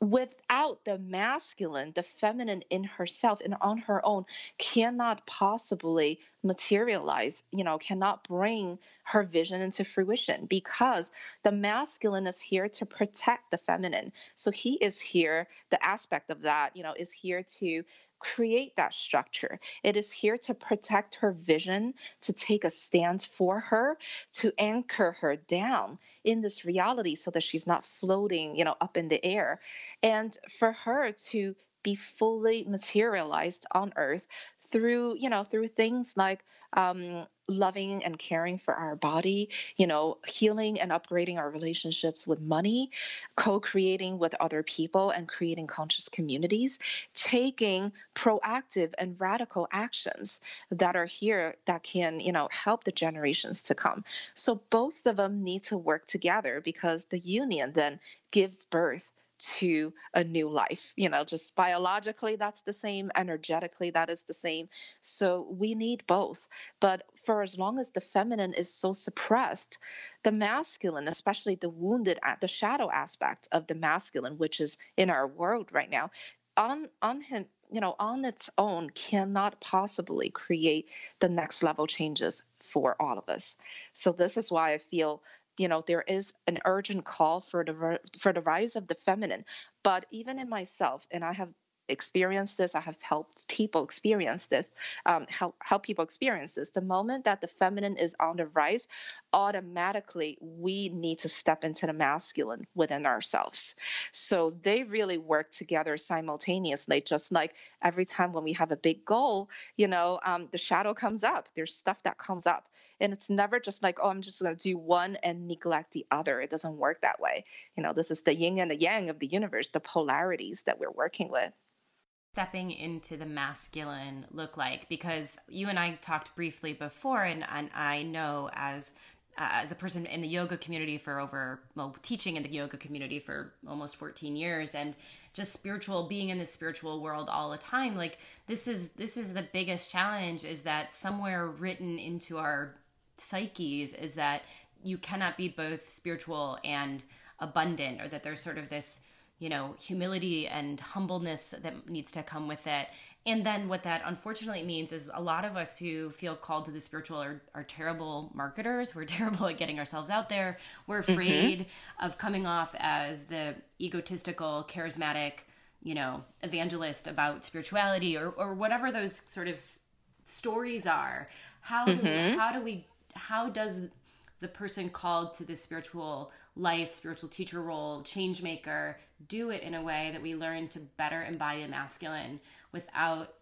Without the masculine, the feminine in herself and on her own cannot possibly materialize, you know, cannot bring her vision into fruition because the masculine is here to protect the feminine. So he is here, the aspect of that, you know, is here to create that structure. It is here to protect her vision, to take a stand for her, to anchor her down in this reality so that she's not floating, you know, up in the air. And for her to be fully materialized on earth through you know through things like um, loving and caring for our body you know healing and upgrading our relationships with money co-creating with other people and creating conscious communities taking proactive and radical actions that are here that can you know help the generations to come. So both of them need to work together because the union then gives birth to a new life. You know, just biologically, that's the same, energetically, that is the same. So we need both. But for as long as the feminine is so suppressed, the masculine, especially the wounded, the shadow aspect of the masculine, which is in our world right now, on on him you know on its own cannot possibly create the next level changes for all of us so this is why i feel you know there is an urgent call for the for the rise of the feminine. But even in myself and i have experienced this i have helped people experience this um, help, help people experience this. The moment that the feminine is on the rise automatically we need to step into the masculine within ourselves. So they really work together simultaneously just like every time when we have a big goal you know um, the shadow comes up there's stuff that comes up. And it's never just like oh i'm just going to do one and neglect the other. It doesn't work that way. You know this is the yin and the yang of the universe the polarities that we're working with stepping into the masculine look like? Because you and i talked briefly before and, and i know as uh, as a person in the yoga community for over well teaching in the yoga community for almost 14 years and just spiritual being in the spiritual world all the time like this is this is the biggest challenge is that somewhere written into our psyches is that you cannot be both spiritual and abundant or that there's sort of this you know humility and humbleness that needs to come with it and then what that unfortunately means is a lot of us who feel called to the spiritual are, are terrible marketers we're (laughs) terrible at getting ourselves out there we're mm-hmm. afraid mm-hmm. of coming off as the egotistical charismatic you know evangelist about spirituality or, or whatever those sort of stories are how do mm-hmm. how do we how does the person called to the spiritual life, spiritual teacher role, change maker do it in a way that we learn to better embody the masculine without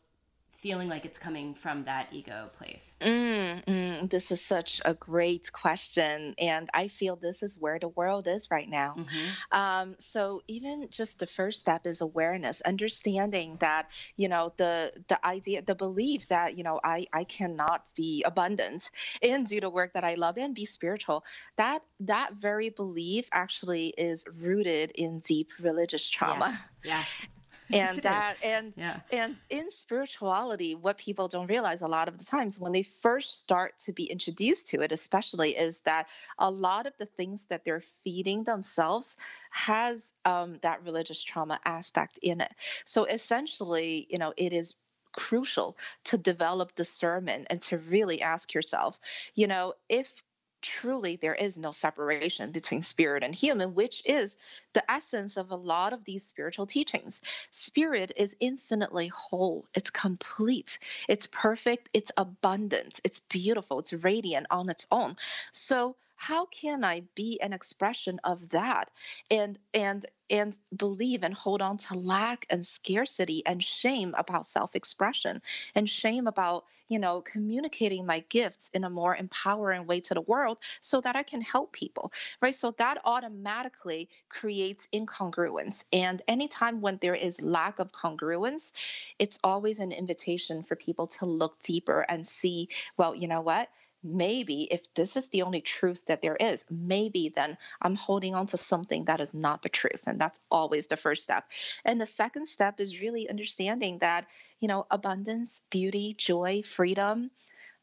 feeling like it's coming from that ego place? Mm, mm, this is such a great question. And I feel this is where the world is right now. Mm-hmm. Um, so, even just the first step is awareness, understanding that, you know, the, the idea, the belief that, you know, I, I cannot be abundant and do the work that I love and be spiritual. That, that very belief actually is rooted in deep religious trauma. Yes. yes and that and yeah. and in spirituality what people don't realize a lot of the times when they first start to be introduced to it especially is that a lot of the things that they're feeding themselves has um, that religious trauma aspect in it so essentially you know it is crucial to develop discernment and to really ask yourself you know if truly there is no separation between spirit and human, which is the essence of a lot of these spiritual teachings. Spirit is infinitely whole, it's complete, it's perfect, it's abundant, it's beautiful, it's radiant on its own. So, how can I be an expression of that? And and and believe and hold on to lack and scarcity and shame about self-expression and shame about you know communicating my gifts in a more empowering way to the world so that I can help people right? So that automatically creates incongruence. And anytime when there is lack of congruence it's always an invitation for people to look deeper and see well you know what maybe if this is the only truth that there is, maybe then I'm holding on to something that is not the truth. And that's always the first step. And the second step is really understanding that, you know, abundance, beauty, joy, freedom,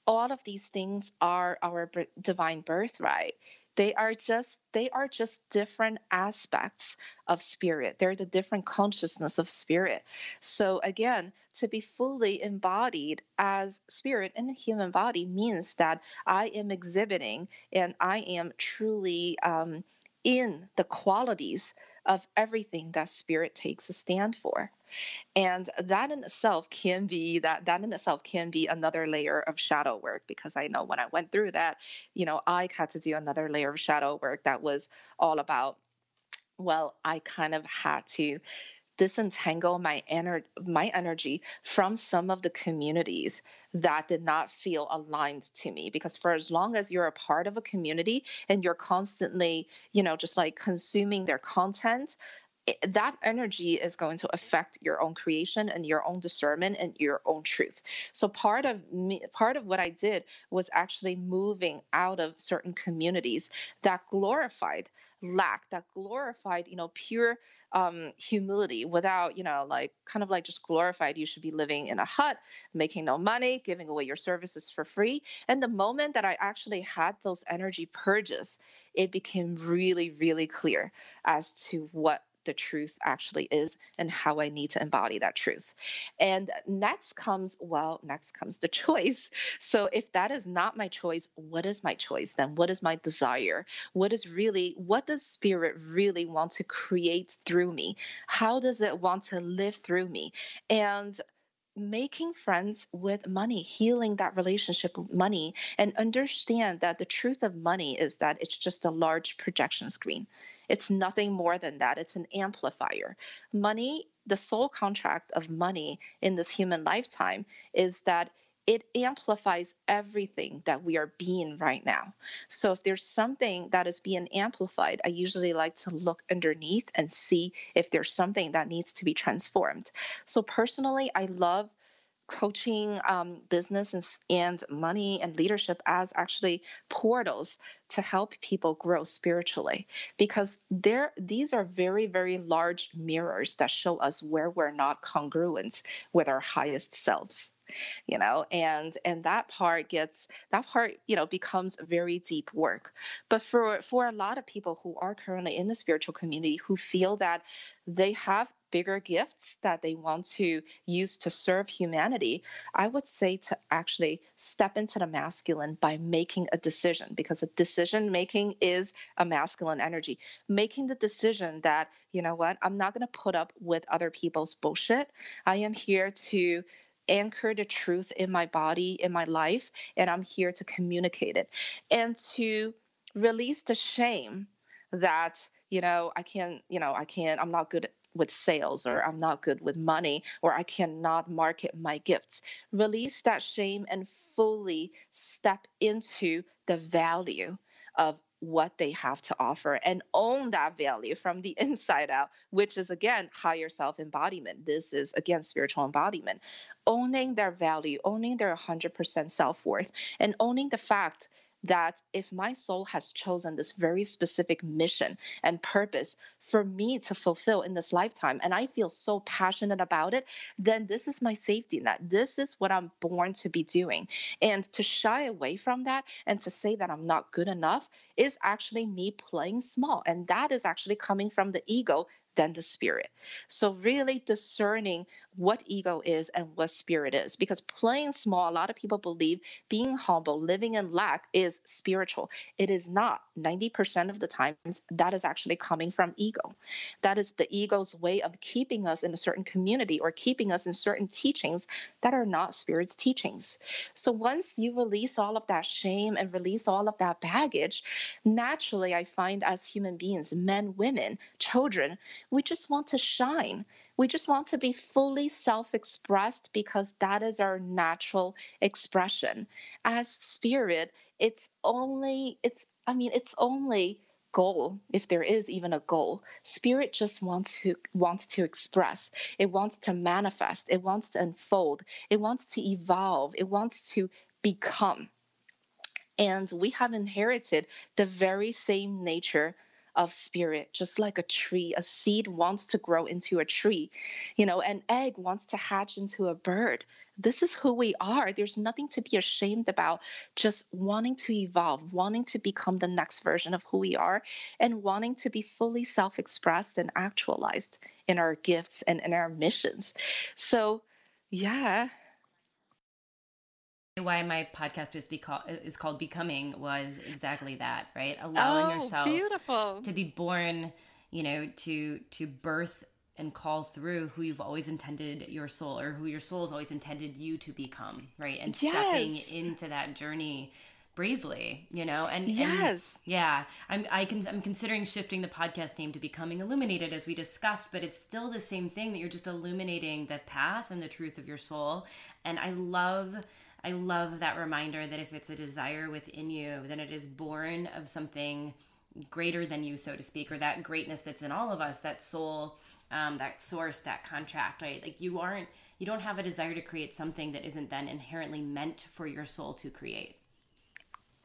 all of these things are our divine birthright they are just they are just different aspects of spirit. They're the different consciousness of spirit. So again to be fully embodied as spirit in a human body means that i am exhibiting and i am truly um, in the qualities of everything that spirit takes a stand for. And that in itself can be that that in itself can be another layer of shadow work because i know when i went through that you know i had to do another layer of shadow work that was all about well i kind of had to disentangle my ener- my energy from some of the communities that did not feel aligned to me. Because for as long as you're a part of a community and you're constantly you know just like consuming their content that energy is going to affect your own creation and your own discernment and your own truth. So part of me, part of what I did was actually moving out of certain communities that glorified lack, that glorified, you know, pure um, humility without, you know, like kind of like just glorified. You should be living in a hut, making no money, giving away your services for free. And the moment that I actually had those energy purges, it became really, really clear as to what the truth actually is and how I need to embody that truth. And next comes, well, next comes the (laughs) choice. So if that is not my choice, what is my choice then? What is my desire? What is really, what does spirit really want to create through me? How does it want to live through me? And making friends with money, healing that relationship with money, and understand that the truth of money is that it's just a large projection screen. It's nothing more than that. It's an amplifier. Money, the sole contract of money in this human lifetime is that it amplifies everything that we are being right now. So if there's something that is being amplified, I usually like to look underneath and see if there's something that needs to be transformed. So personally, I love coaching um, business and, and money and leadership as actually portals to help people grow spiritually. Because there these are very very large mirrors that show us where we're not congruent with our highest selves you know? And and that part gets that part you know becomes very deep work. But for for a lot of people who are currently in the spiritual community who feel that they have bigger gifts that they want to use to serve humanity, I would say to actually step into the masculine by making a decision because a decision making is a masculine energy. Making the decision that, you know what, I'm not going to put up with other people's bullshit. I am here to anchor the truth in my body, in my life, and I'm here to communicate it and to release the shame that you know i can't you know i can't i'm not good with sales or I'm not good with money or I cannot market my gifts. Release that shame and fully step into the value of what they have to offer and own that value from the (laughs) inside out, which is again higher self embodiment. This is again spiritual embodiment. Owning their value, owning their 100% self worth, and owning the fact that if my soul has chosen this very specific mission and purpose for me to fulfill in this lifetime, and I feel so passionate about it, then this is my safety net. This is what I'm born to be doing. And to shy away from that and to say that I'm not good enough is actually me playing small. And that is actually coming from the ego than the spirit. So, really discerning what ego is and what spirit is. Because playing small, a lot of people believe being humble, living in lack is spiritual. It is not. 90% of the times, that is actually coming from ego. That is the ego's way of keeping us in a certain community or keeping us in certain teachings that are not spirit's teachings. So, once you release all of that shame and release all of that baggage, naturally, I find as human beings, men, women, children, we just want to shine. We just want to be fully self expressed because that is our natural expression. As spirit, it's only, it's, I mean, it's only goal if there is even a goal. Spirit just wants to wants to express. It wants to manifest. It wants to unfold. It wants to evolve. It wants to become. And we have inherited the very same nature of spirit, just like a tree. A seed wants to grow into a tree, you know, an egg wants to hatch into a bird. This is who we are. There's nothing to be ashamed about, just wanting to evolve, wanting to become the next version of who we are, and wanting to be fully self expressed and actualized in our gifts and in our missions. So, yeah, why my podcast is, beca- is called Becoming was exactly that, right? Allowing oh, yourself beautiful. to be born, you know, to to birth and call through who you've always intended your soul or who your soul's always intended you to become, right? And yes. stepping into that journey bravely, you know, and yes, and yeah, I'm I can I'm considering shifting the podcast name to becoming illuminated as we discussed, but it's still the same thing that you're just illuminating the path and the truth of your soul, and I love I love that reminder that if it's a desire within you, then it is born of something greater than you, so to speak, or that greatness that's in all of us, that soul, um, that source, that contract, right? Like you aren't, you don't have a desire to create something that isn't then inherently meant for your soul to create.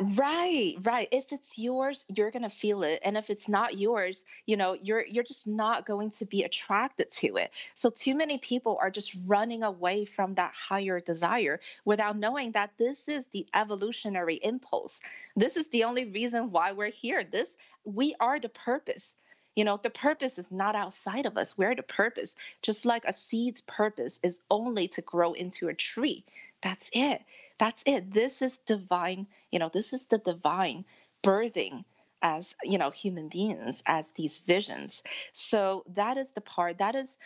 Right, right. If it's yours, you're going to feel it. And if it's not yours, you know, you're you're just not going to be attracted to it. So too many people are just running away from that higher desire without knowing that this is the evolutionary impulse. This is the only reason why we're here. This we are the purpose. You know, the purpose is not outside of us. We're the purpose. Just like a seed's purpose is only to grow into a tree. That's it. That's it. This is divine, you know, this is the divine birthing as, you know, human beings, as these visions. So that is the part, that is,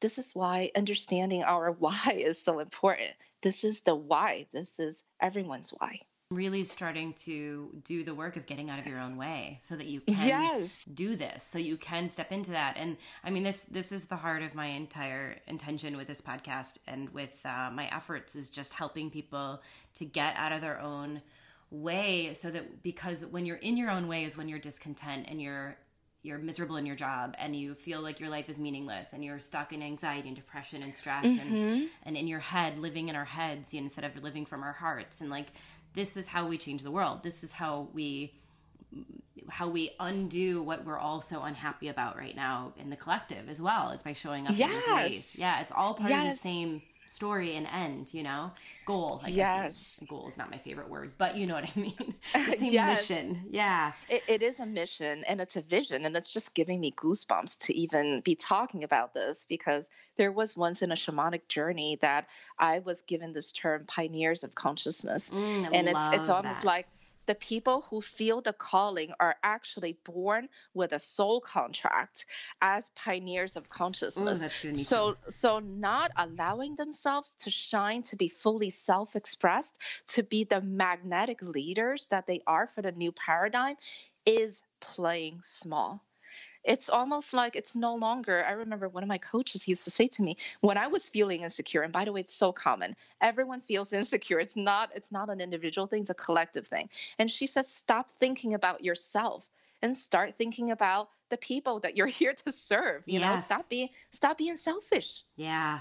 this is why understanding our (laughs) why is so important. This is the why. This is everyone's why really starting to do the work of getting out of your own way so that you can yes. do this so you can step into that and i mean this this is the heart of my entire intention with this podcast and with uh, my efforts is just helping people to get out of their own way so that because when you're in your own way is when you're discontent and you're you're miserable in your job and you feel like your life is meaningless and you're stuck in anxiety and depression and stress mm-hmm. and and in your head living in our heads instead of living from our hearts and like this is how we change the world. This is how we how we undo what we're all so unhappy about right now in the collective as well is by showing up yes. in these ways. Yeah, it's all part yes. of the same story and end, you know? Goal. I yes. goal is not my favorite word, but you know what I (laughs) mean. the (laughs) same yes. mission. Yeah. It, it is a mission and it's a vision. And it's just giving me goosebumps to even be talking about this because there was once in a shamanic journey that I was given this term pioneers of consciousness. Mm, and it's it's almost that. like the people who feel the calling are actually born with a soul contract as pioneers of oh, consciousness. Ooh, so, so not allowing themselves to shine, to be fully self-expressed, to be the magnetic leaders that they are for the new paradigm, is playing small it's almost like it's no longer. I remember one of my coaches used to say to me when I was feeling insecure, and by the way, it's so common. Everyone feels insecure. It's not. It's not an individual thing. It's a collective thing. And she said, stop thinking about yourself and start thinking about the people that you're (laughs) here to serve. You yes. know, stop being stop being selfish. Yeah.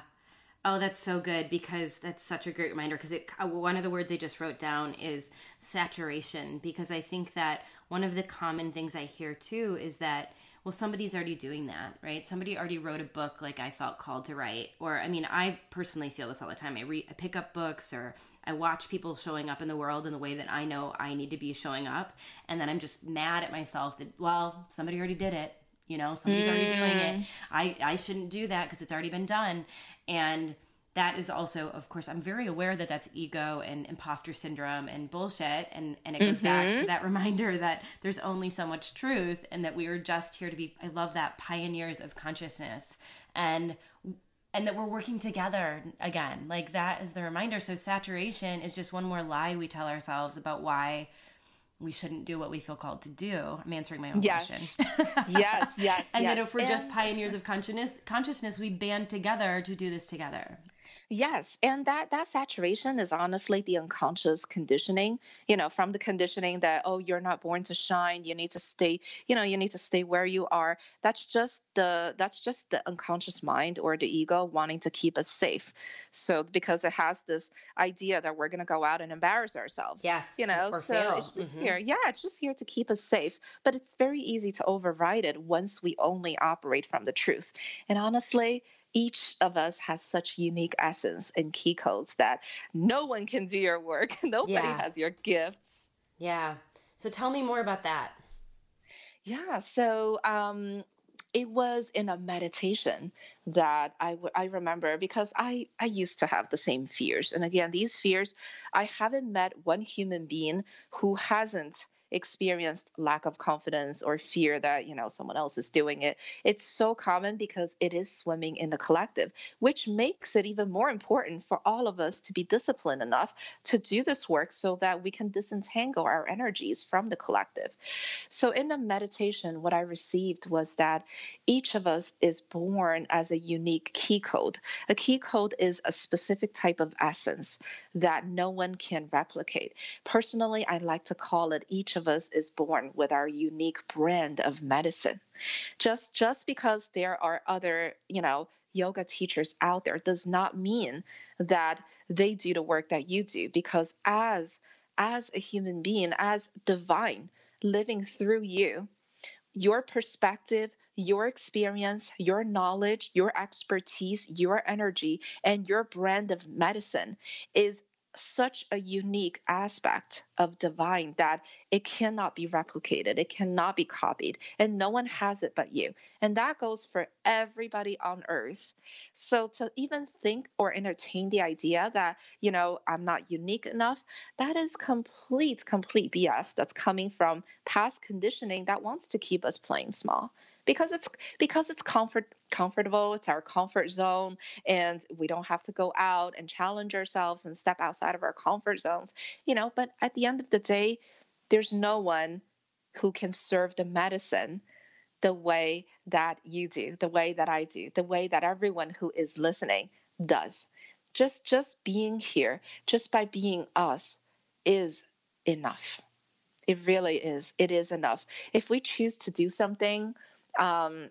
Oh, that's so good because that's such a great reminder. Because uh, one of the words I just wrote down is saturation. Because I think that one of the common things I hear too is that well, somebody's already doing that, right? Somebody already wrote a book like I felt called to write. Or, I mean, I personally feel this all the time. I read, I pick up books or I watch people showing up in the world in the way that I know I need to be showing up. And then I'm just mad at myself that, well, somebody already did it. You know, somebody's mm. already doing it. Mm. I, I shouldn't do that because it's already been done. And that is also, of course, I'm very aware that that's ego and imposter syndrome and bullshit. And, and it goes mm-hmm. back to that (laughs) reminder that there's only so much truth and that we are just here to be, I love that, pioneers of consciousness. And and that we're working together again. Like that is the reminder. So saturation is just one more lie we tell ourselves about why we shouldn't do what we feel called to do. I'm answering my own yes. question. (laughs) yes, yes. (laughs) and yes. that if we're and... just pioneers of consciousness, consciousness, we band together to do this together. Yes, and that that saturation is honestly the unconscious conditioning, you know, from the conditioning that oh you're not born to shine, you need to stay, you know, you need to stay where you are. That's just the that's just the unconscious mind or the ego wanting to keep us safe. So because it has this idea that we're going to go out and embarrass ourselves. Yes. You know, so fail. it's just mm-hmm. here. Yeah, it's just here to keep us safe, but it's very easy to override it once we only operate from the truth. And honestly, each of us has such unique essence and key codes that no one can do your work. (laughs) Nobody yeah. has your gifts. Yeah. So tell me more about that. Yeah. So um, it was in a meditation that I, w- I remember because I, I used to have the same fears. And again, these fears, I haven't met one human being who hasn't experienced lack of confidence or fear that you know someone else is doing it. It's so common because it is swimming in the collective which makes it even more important for all of us to be disciplined enough to do this work so that we can disentangle our energies from the collective. So in the meditation what i received was that each of us is born as a unique key code. A key code is a specific type of essence that no one can replicate. Personally i like to call it each of us is born with our unique brand of medicine. Just just because there are other, you know, yoga teachers out there does not mean that they do the work that you do because as as a human being, as divine living through you, your perspective, your experience, your knowledge, your expertise, your energy, and your brand of medicine is such a unique aspect of divine that it cannot be replicated, it cannot be copied, and no one has it but you. And that goes for everybody on earth. So to even think or entertain the idea that, you know, I'm not unique enough, that is complete, complete BS that's coming from past conditioning that wants to keep us playing small because it's because it's comfort comfortable it's our comfort zone and we don't have to go out and challenge ourselves and step outside of our comfort zones you know but at the end of the day there's no one who can serve the medicine the way that you do the way that I do the way that everyone who is listening does. Just just being here just by being us is enough. It really is. It is enough. If we choose to do something um,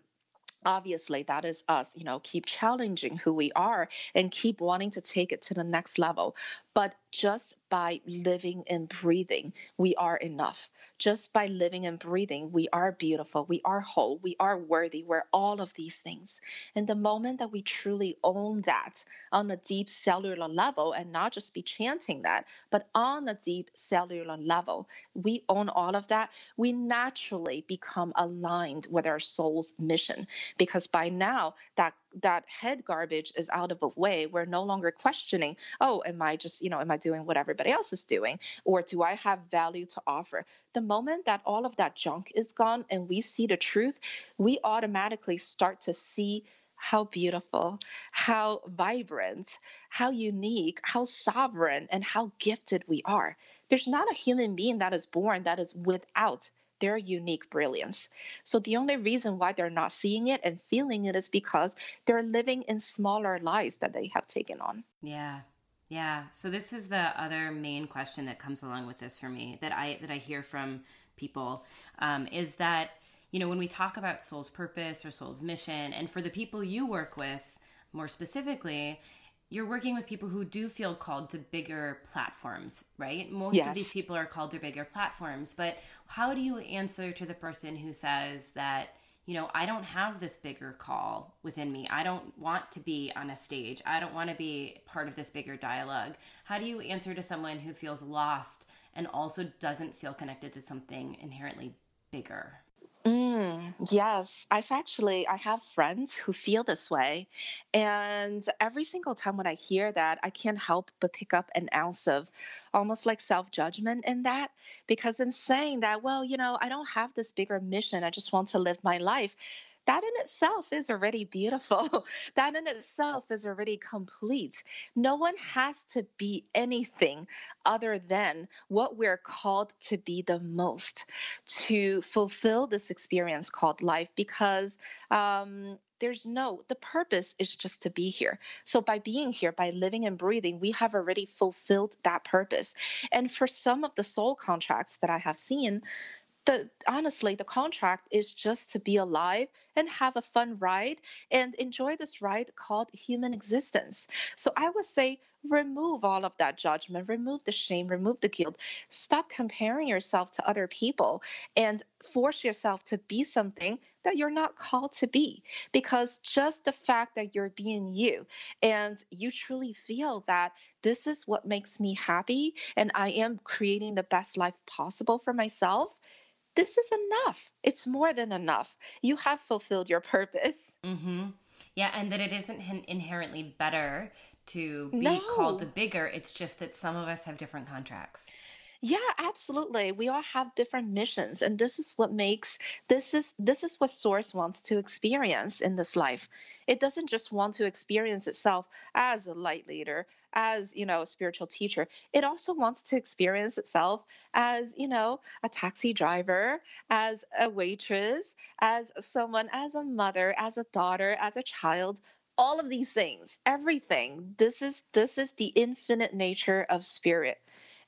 obviously that is us you know keep challenging who we are and keep wanting to take it to the next level. But just by living and breathing, we are enough. Just by living and breathing, we are beautiful, we are whole, we are worthy, we're all of these things. And the moment that we truly own that on a deep cellular level, and not just be chanting that, but on a deep cellular level, we own all of that, we naturally become aligned with our soul's mission. Because by now, that that head garbage is out of the way we're no longer questioning oh am i just you know am i doing what everybody else is doing or do i have value to offer the moment that all of that junk is gone and we see the truth we automatically start to see how beautiful, how vibrant, how unique, how sovereign, and how gifted we are. There's not a human being that is born that is without their unique brilliance. So the only reason why they're not seeing it and feeling it is because they're living in smaller lives that they have taken on. Yeah. Yeah. So this is the other main question that comes along with this for me that I that I hear from people um, is that you know when we talk about soul's purpose or soul's mission, and for the people you work with more specifically, you're working with people who do feel called to bigger platforms, right? Most yes. of these people are called to bigger platforms, but how do you answer to the person who says that, you know, I don't have this bigger call within me. I don't want to be on a stage. I don't want to be part of this bigger dialogue. How do you answer to someone who feels lost and also doesn't feel connected to something inherently bigger? Mm, yes, I've actually I have friends who feel this way, and every single time when I hear that, I can't help but pick up an ounce of almost like self judgment in that because in saying that, well, you know, I don't have this bigger mission. I just want to live my life that in itself is already beautiful. (laughs) that in itself is already complete. No one has to be anything other than what we're called to be the most to fulfill this experience called life because um, there's no the purpose is just to be here so by being here by living and breathing we have already fulfilled that purpose and for some of the soul contracts that i have seen the honestly the contract is just to be alive and have a fun ride and enjoy this ride called human existence. So i would say remove all of that judgment remove the shame remove the guilt. Stop comparing yourself to other people and force yourself to be something that you're not called to be because just the fact that you're being you and you truly feel that this is what makes me happy and i am creating the best life possible for myself this is enough. It's more than enough. You have fulfilled your purpose. Mm-hmm. Yeah, and that it isn't inherently better to be no. called to bigger. It's just that some of us have different contracts. Yeah, absolutely. We all have different missions and this is what makes this is this is what source wants to experience in this life. It doesn't just want to experience itself as a light leader, as, you know, a spiritual teacher. It also wants to experience itself as, you know, a taxi driver, as a waitress, as someone as a mother, as a daughter, as a child, all of these things everything this is this is the infinite nature of spirit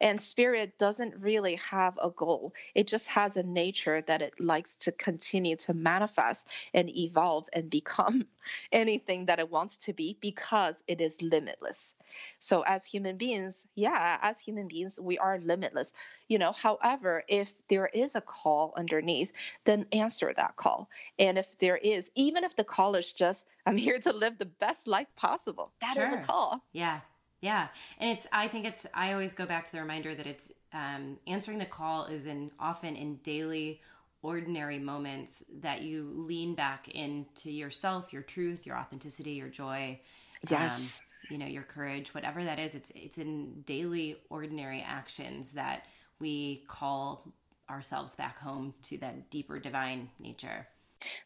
and spirit doesn't really have a goal, it just has a nature that it likes to continue to manifest and evolve and become (laughs) anything that it wants to be because it is limitless. So, as human beings, yeah, as human beings, we are limitless. You know, however, if there is a call underneath, then answer that call. And if there is, even if the call is just, I'm here to live the best life possible, that sure. is a call. Yeah. Yeah. And it's, I think it's, I always go back to the reminder that it's um, answering the call is in often in daily, ordinary moments that you lean back into yourself, your truth, your authenticity, your joy. Yes. Um, you know, your courage, whatever that is, it's, it's in daily, ordinary actions that we call ourselves back home to that deeper divine nature.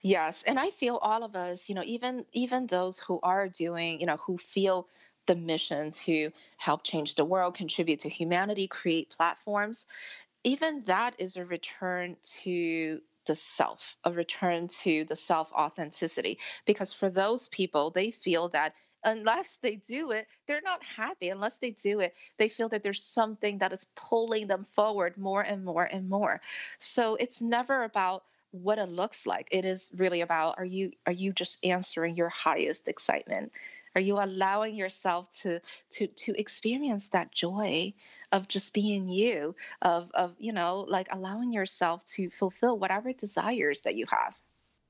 Yes, and I feel all of us, you know, even even those who are doing, you know, who feel the mission to help change the world, contribute to humanity, create platforms, even that is a return to the self, a return to the self authenticity. Because for those people, they feel that unless they do it, they're not happy. Unless they do it, they feel that there's something that is pulling them forward more and more and more. So it's never about what it looks like. It is really about are you are you just answering your highest excitement? Are you allowing yourself to to to experience that joy of just being you, of of you know, like allowing yourself to fulfill whatever desires that you have?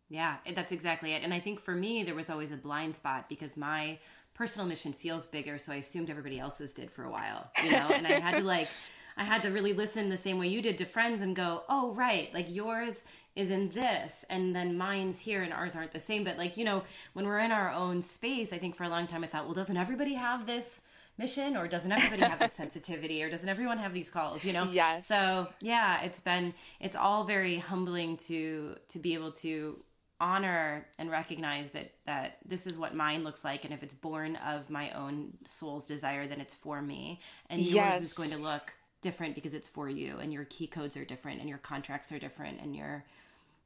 Yeah, that's exactly it. And I think for me, there was always a blind spot because my personal mission feels bigger, so I assumed everybody else's did for a while, you know, and I had to (laughs) like. I had to really listen the same way you did to friends and go, oh, right, like yours is in this and then mine's here and ours aren't the same. But like you know when we're in our own space i think for a long time i thought well doesn't everybody have this mission? Or doesn't everybody have this (laughs) sensitivity? Or doesn't everyone have these calls you know? Yes. So yeah it's been it's all very humbling to to be able to honor and recognize that that this is what mine looks like and if it's born of my own soul's desire then it's for me. And yours yes. is going to look different because it's for you and your key codes are different and your contracts are different and your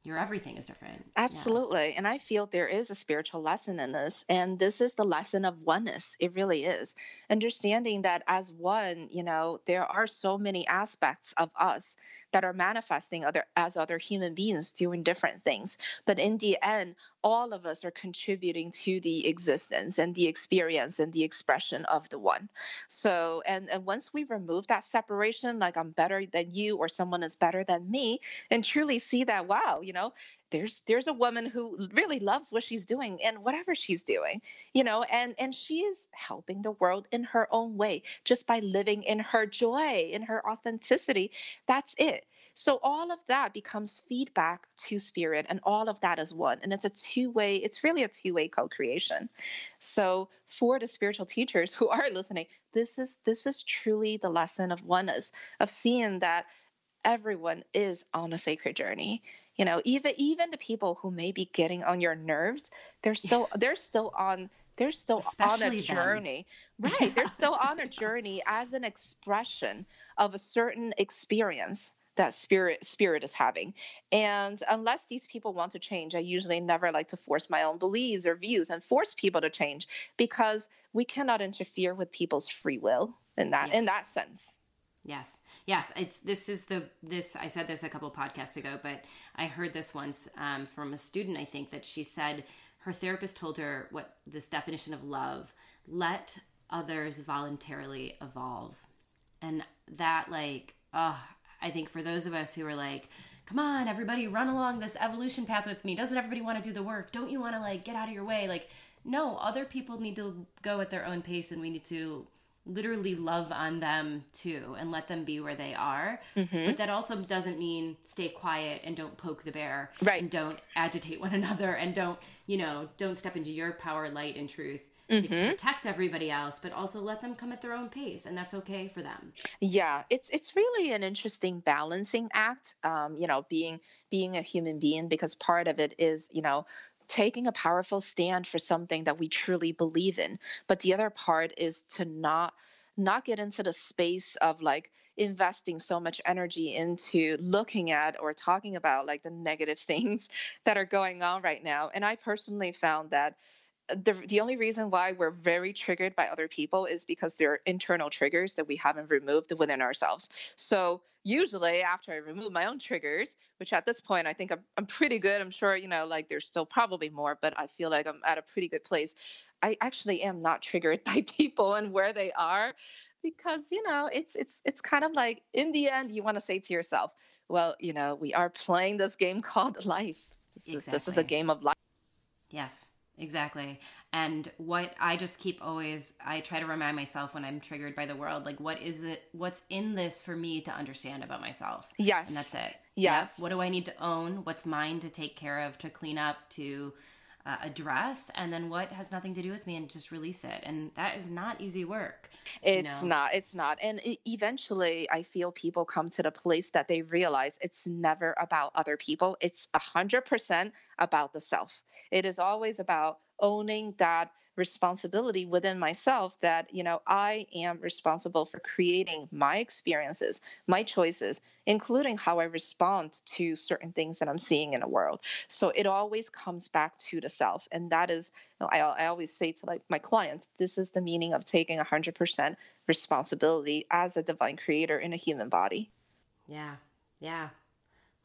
your everything is different. Absolutely. Yeah. And I feel there is a spiritual lesson in this. And this is the lesson of oneness. It really is. Understanding that as one, you know, there are so many aspects of us that are manifesting other as other human beings doing different things. But in the end, all of us are contributing to the existence and the experience and the expression of the one. So, and, and once we remove that separation, like I'm better than you or someone is better than me, and truly see that, wow, you know, there's there's a woman who really loves what she's doing and whatever she's doing you know and and she is helping the world in her own way just by living in her joy in her authenticity that's it so all of that becomes feedback to spirit and all of that is one. And it's a two-way it's really a two-way co-creation. So for the spiritual teachers (laughs) who are listening this is this is truly the lesson of oneness of seeing that everyone is on a sacred journey. You know even even the people who may be getting on your nerves they're still they're still on they're still Especially on a journey them. (laughs) right they're still on a journey as an expression of a certain experience that spirit spirit is having and unless these people want to change i usually never like to force my own beliefs or views and force people to change because we cannot interfere with people's free will in that yes. in that sense Yes. Yes. It's this is the this I said this a couple podcasts ago, but I heard this once um, from a student. I think that she said her therapist told her what this definition of love: let others voluntarily evolve, and that like, oh, I think for those of us who are like, come on, everybody, run along this evolution path with me. Doesn't everybody want to do the work? Don't you want to like get out of your way? Like, no, other people need to go at their own pace, and we need to literally love on them too and let them be where they are. Mm-hmm. But that also doesn't mean stay quiet and don't poke the bear. Right. And don't agitate one (laughs) another and don't, you know, don't step into your power, light, and truth. Mm-hmm. To protect everybody else, but also let them come at their own pace, and that's okay for them. Yeah, it's it's really an interesting balancing act. Um, you know, being being a human being because part of it is you know taking a powerful stand for something that we truly believe in. But the other part is to not not get into the space of like investing so much energy into looking at or talking about like the negative (laughs) things that are going on right now. And I personally found that the the only reason why we're very triggered by other people is because there are internal triggers that we haven't removed within ourselves. So usually after I remove my own triggers, which at this point I think I'm, I'm pretty good. I'm sure you know like there's still probably more, but I feel like I'm at a pretty good place. I actually am not triggered (laughs) by people and where they are because you know it's it's it's kind of like in the end you want to say to yourself, well you know we are playing this game (laughs) called life. This, exactly. is, this is a game of life. Yes. Exactly. And what I just keep always I try to remind myself when I'm triggered by the world, like what is it what's in this for me to understand about myself? Yes. And that's it. Yes. Yep. What do I need to own? What's mine to take care of, to clean up, to uh, address and then what has nothing to do with me and just release it and that is not easy work it's you know? not it's not and eventually i feel people come to the place that they realize it's never about other people it's a hundred percent about the self it is always about owning that responsibility within myself that you know i am responsible for creating my experiences my choices including how i respond to certain things that i'm seeing in the world. So it always comes back to the self and that is you know, I, I always say to like my clients this is the meaning of taking 100% responsibility as a divine creator in a human body. Yeah yeah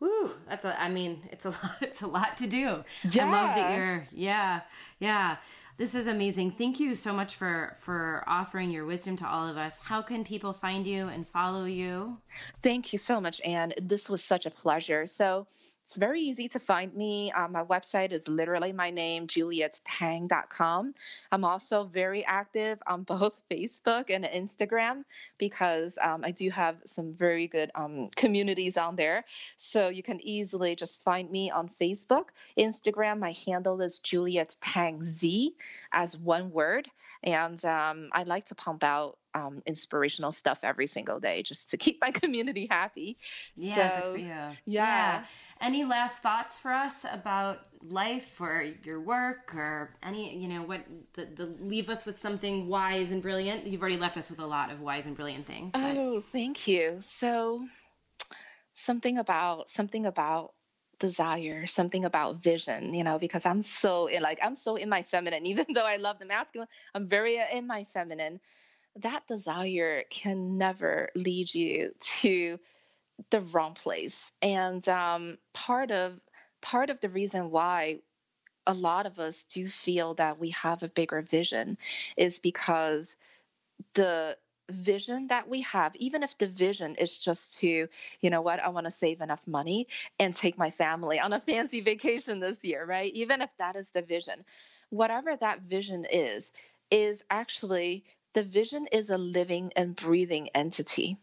Woo, that's a I mean, it's a (laughs) lot it's a lot to do. Yeah. I love that you're yeah, yeah. This is amazing. Thank you so much for for offering your wisdom to all of us. How can people find you and follow you? Thank you so much, Anne. This was such a pleasure. So it's very easy to find me. Um, my website is literally my name, juliettang.com. I'm also very active on (laughs) both Facebook and Instagram because um, I do have some very good um, communities on there. So you can easily just find me on Facebook. Instagram, my handle is Juliet Tang Z as one word. And um, I like to pump out um, inspirational stuff every single day just to keep my (laughs) community happy. Yeah, so, good for you. Yeah. yeah. Any last thoughts for us about life or your work or any, you know, what the, the leave us with something wise and brilliant? You've already left us with a lot of wise and brilliant things. But... Oh, thank you. So something about something about desire, something about vision, you know, because I'm so in like I'm so in my feminine, (laughs) even though I love the masculine, I'm very uh, in my feminine. That desire can never lead you to the wrong place. And um, part of part of the reason why a lot of us do feel that we have a bigger vision is because the vision that we have, even if the vision is just to, you know what, I want to save enough money and take my family on a fancy vacation this year, right? Even if that is the vision, whatever that vision is, is actually the vision is a living and breathing entity.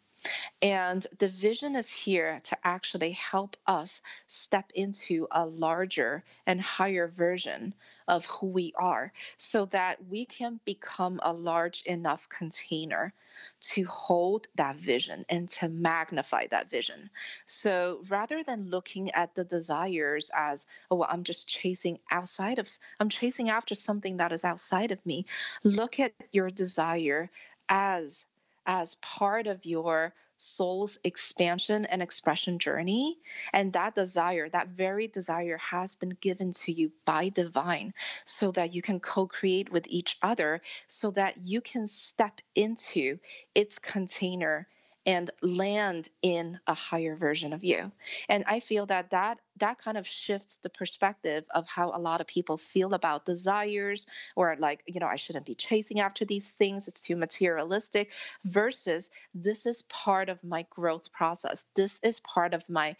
And the vision is here to actually help us step into a larger and higher version of who we are so that we can become a large enough container to hold that vision and to magnify that vision. So rather than looking at the desires as, oh, well, I'm just chasing outside of, I'm chasing after something that is outside of me, look at your desire as as part of your soul's expansion and expression journey. And that desire, that very desire, has been given to you by divine so that you can co create with each other, so that you can step into its container and land in a higher version of you. And i feel that that that kind of shifts the perspective of how a lot of people feel about desires or like you know i shouldn't be chasing after these things. It's too materialistic versus this is part of my growth process. This is part of my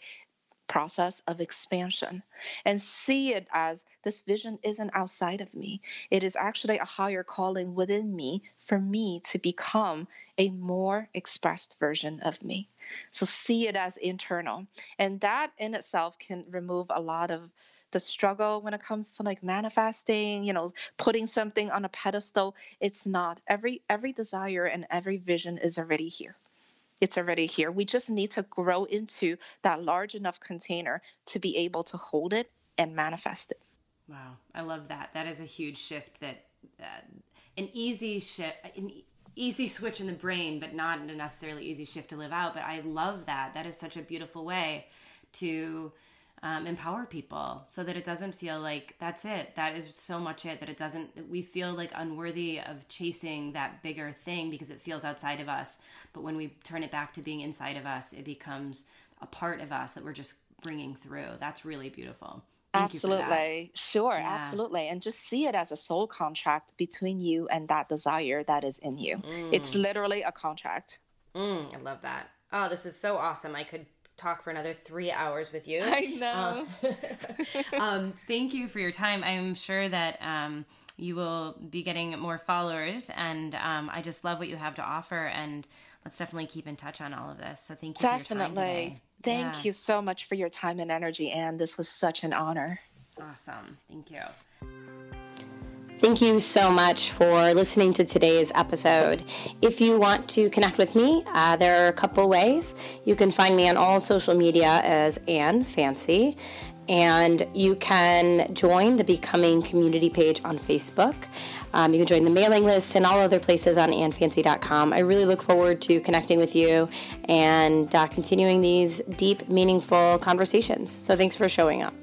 process of expansion and see it as this vision isn't outside of me. It is actually a higher calling within me for me to become a more expressed version of me. So see it as internal. And that in itself can remove a lot of the struggle when it comes to like manifesting you know putting something on a pedestal it's not every every desire and every vision is already here it's already here. We just need to grow into that large enough container to be able to hold it and manifest it. Wow, I love that. That is a huge shift. That uh, an easy shift, an easy switch in the brain, but not a necessarily easy shift to live out. But I love that. That is such a beautiful way to um, empower people so that it doesn't feel like that's it. That is so much it that it doesn't, we feel like unworthy of chasing that bigger thing because it feels outside of us. But when we turn it back to being inside of us, it becomes a part of us that we're just bringing through. That's really beautiful. Thank absolutely. Sure, yeah. absolutely. And just see it as a soul contract between you and that desire that is in you. Mm. It's literally a contract. Mm, I love that. Oh, this is so awesome. I could talk for another three hours with you. (laughs) I know. Um, (laughs) (laughs) um, thank you for your time. I'm sure that um, you will be getting more followers, and um, I just love what you have to offer. And let's definitely keep in touch on all of this. So thank you. Definitely. Thank yeah. you so much for your time and energy, and this was such an honor. Awesome. Thank you. Thank you so much for listening to today's episode. If you want to connect with me, uh, there are a couple ways. You can find me on all social media as Anne Fancy, and you can join the Becoming community page on Facebook. Um, you can join the mailing list and all other places on annefancy.com. I really look forward to connecting with you and uh, continuing these deep, meaningful conversations. So thanks for showing up.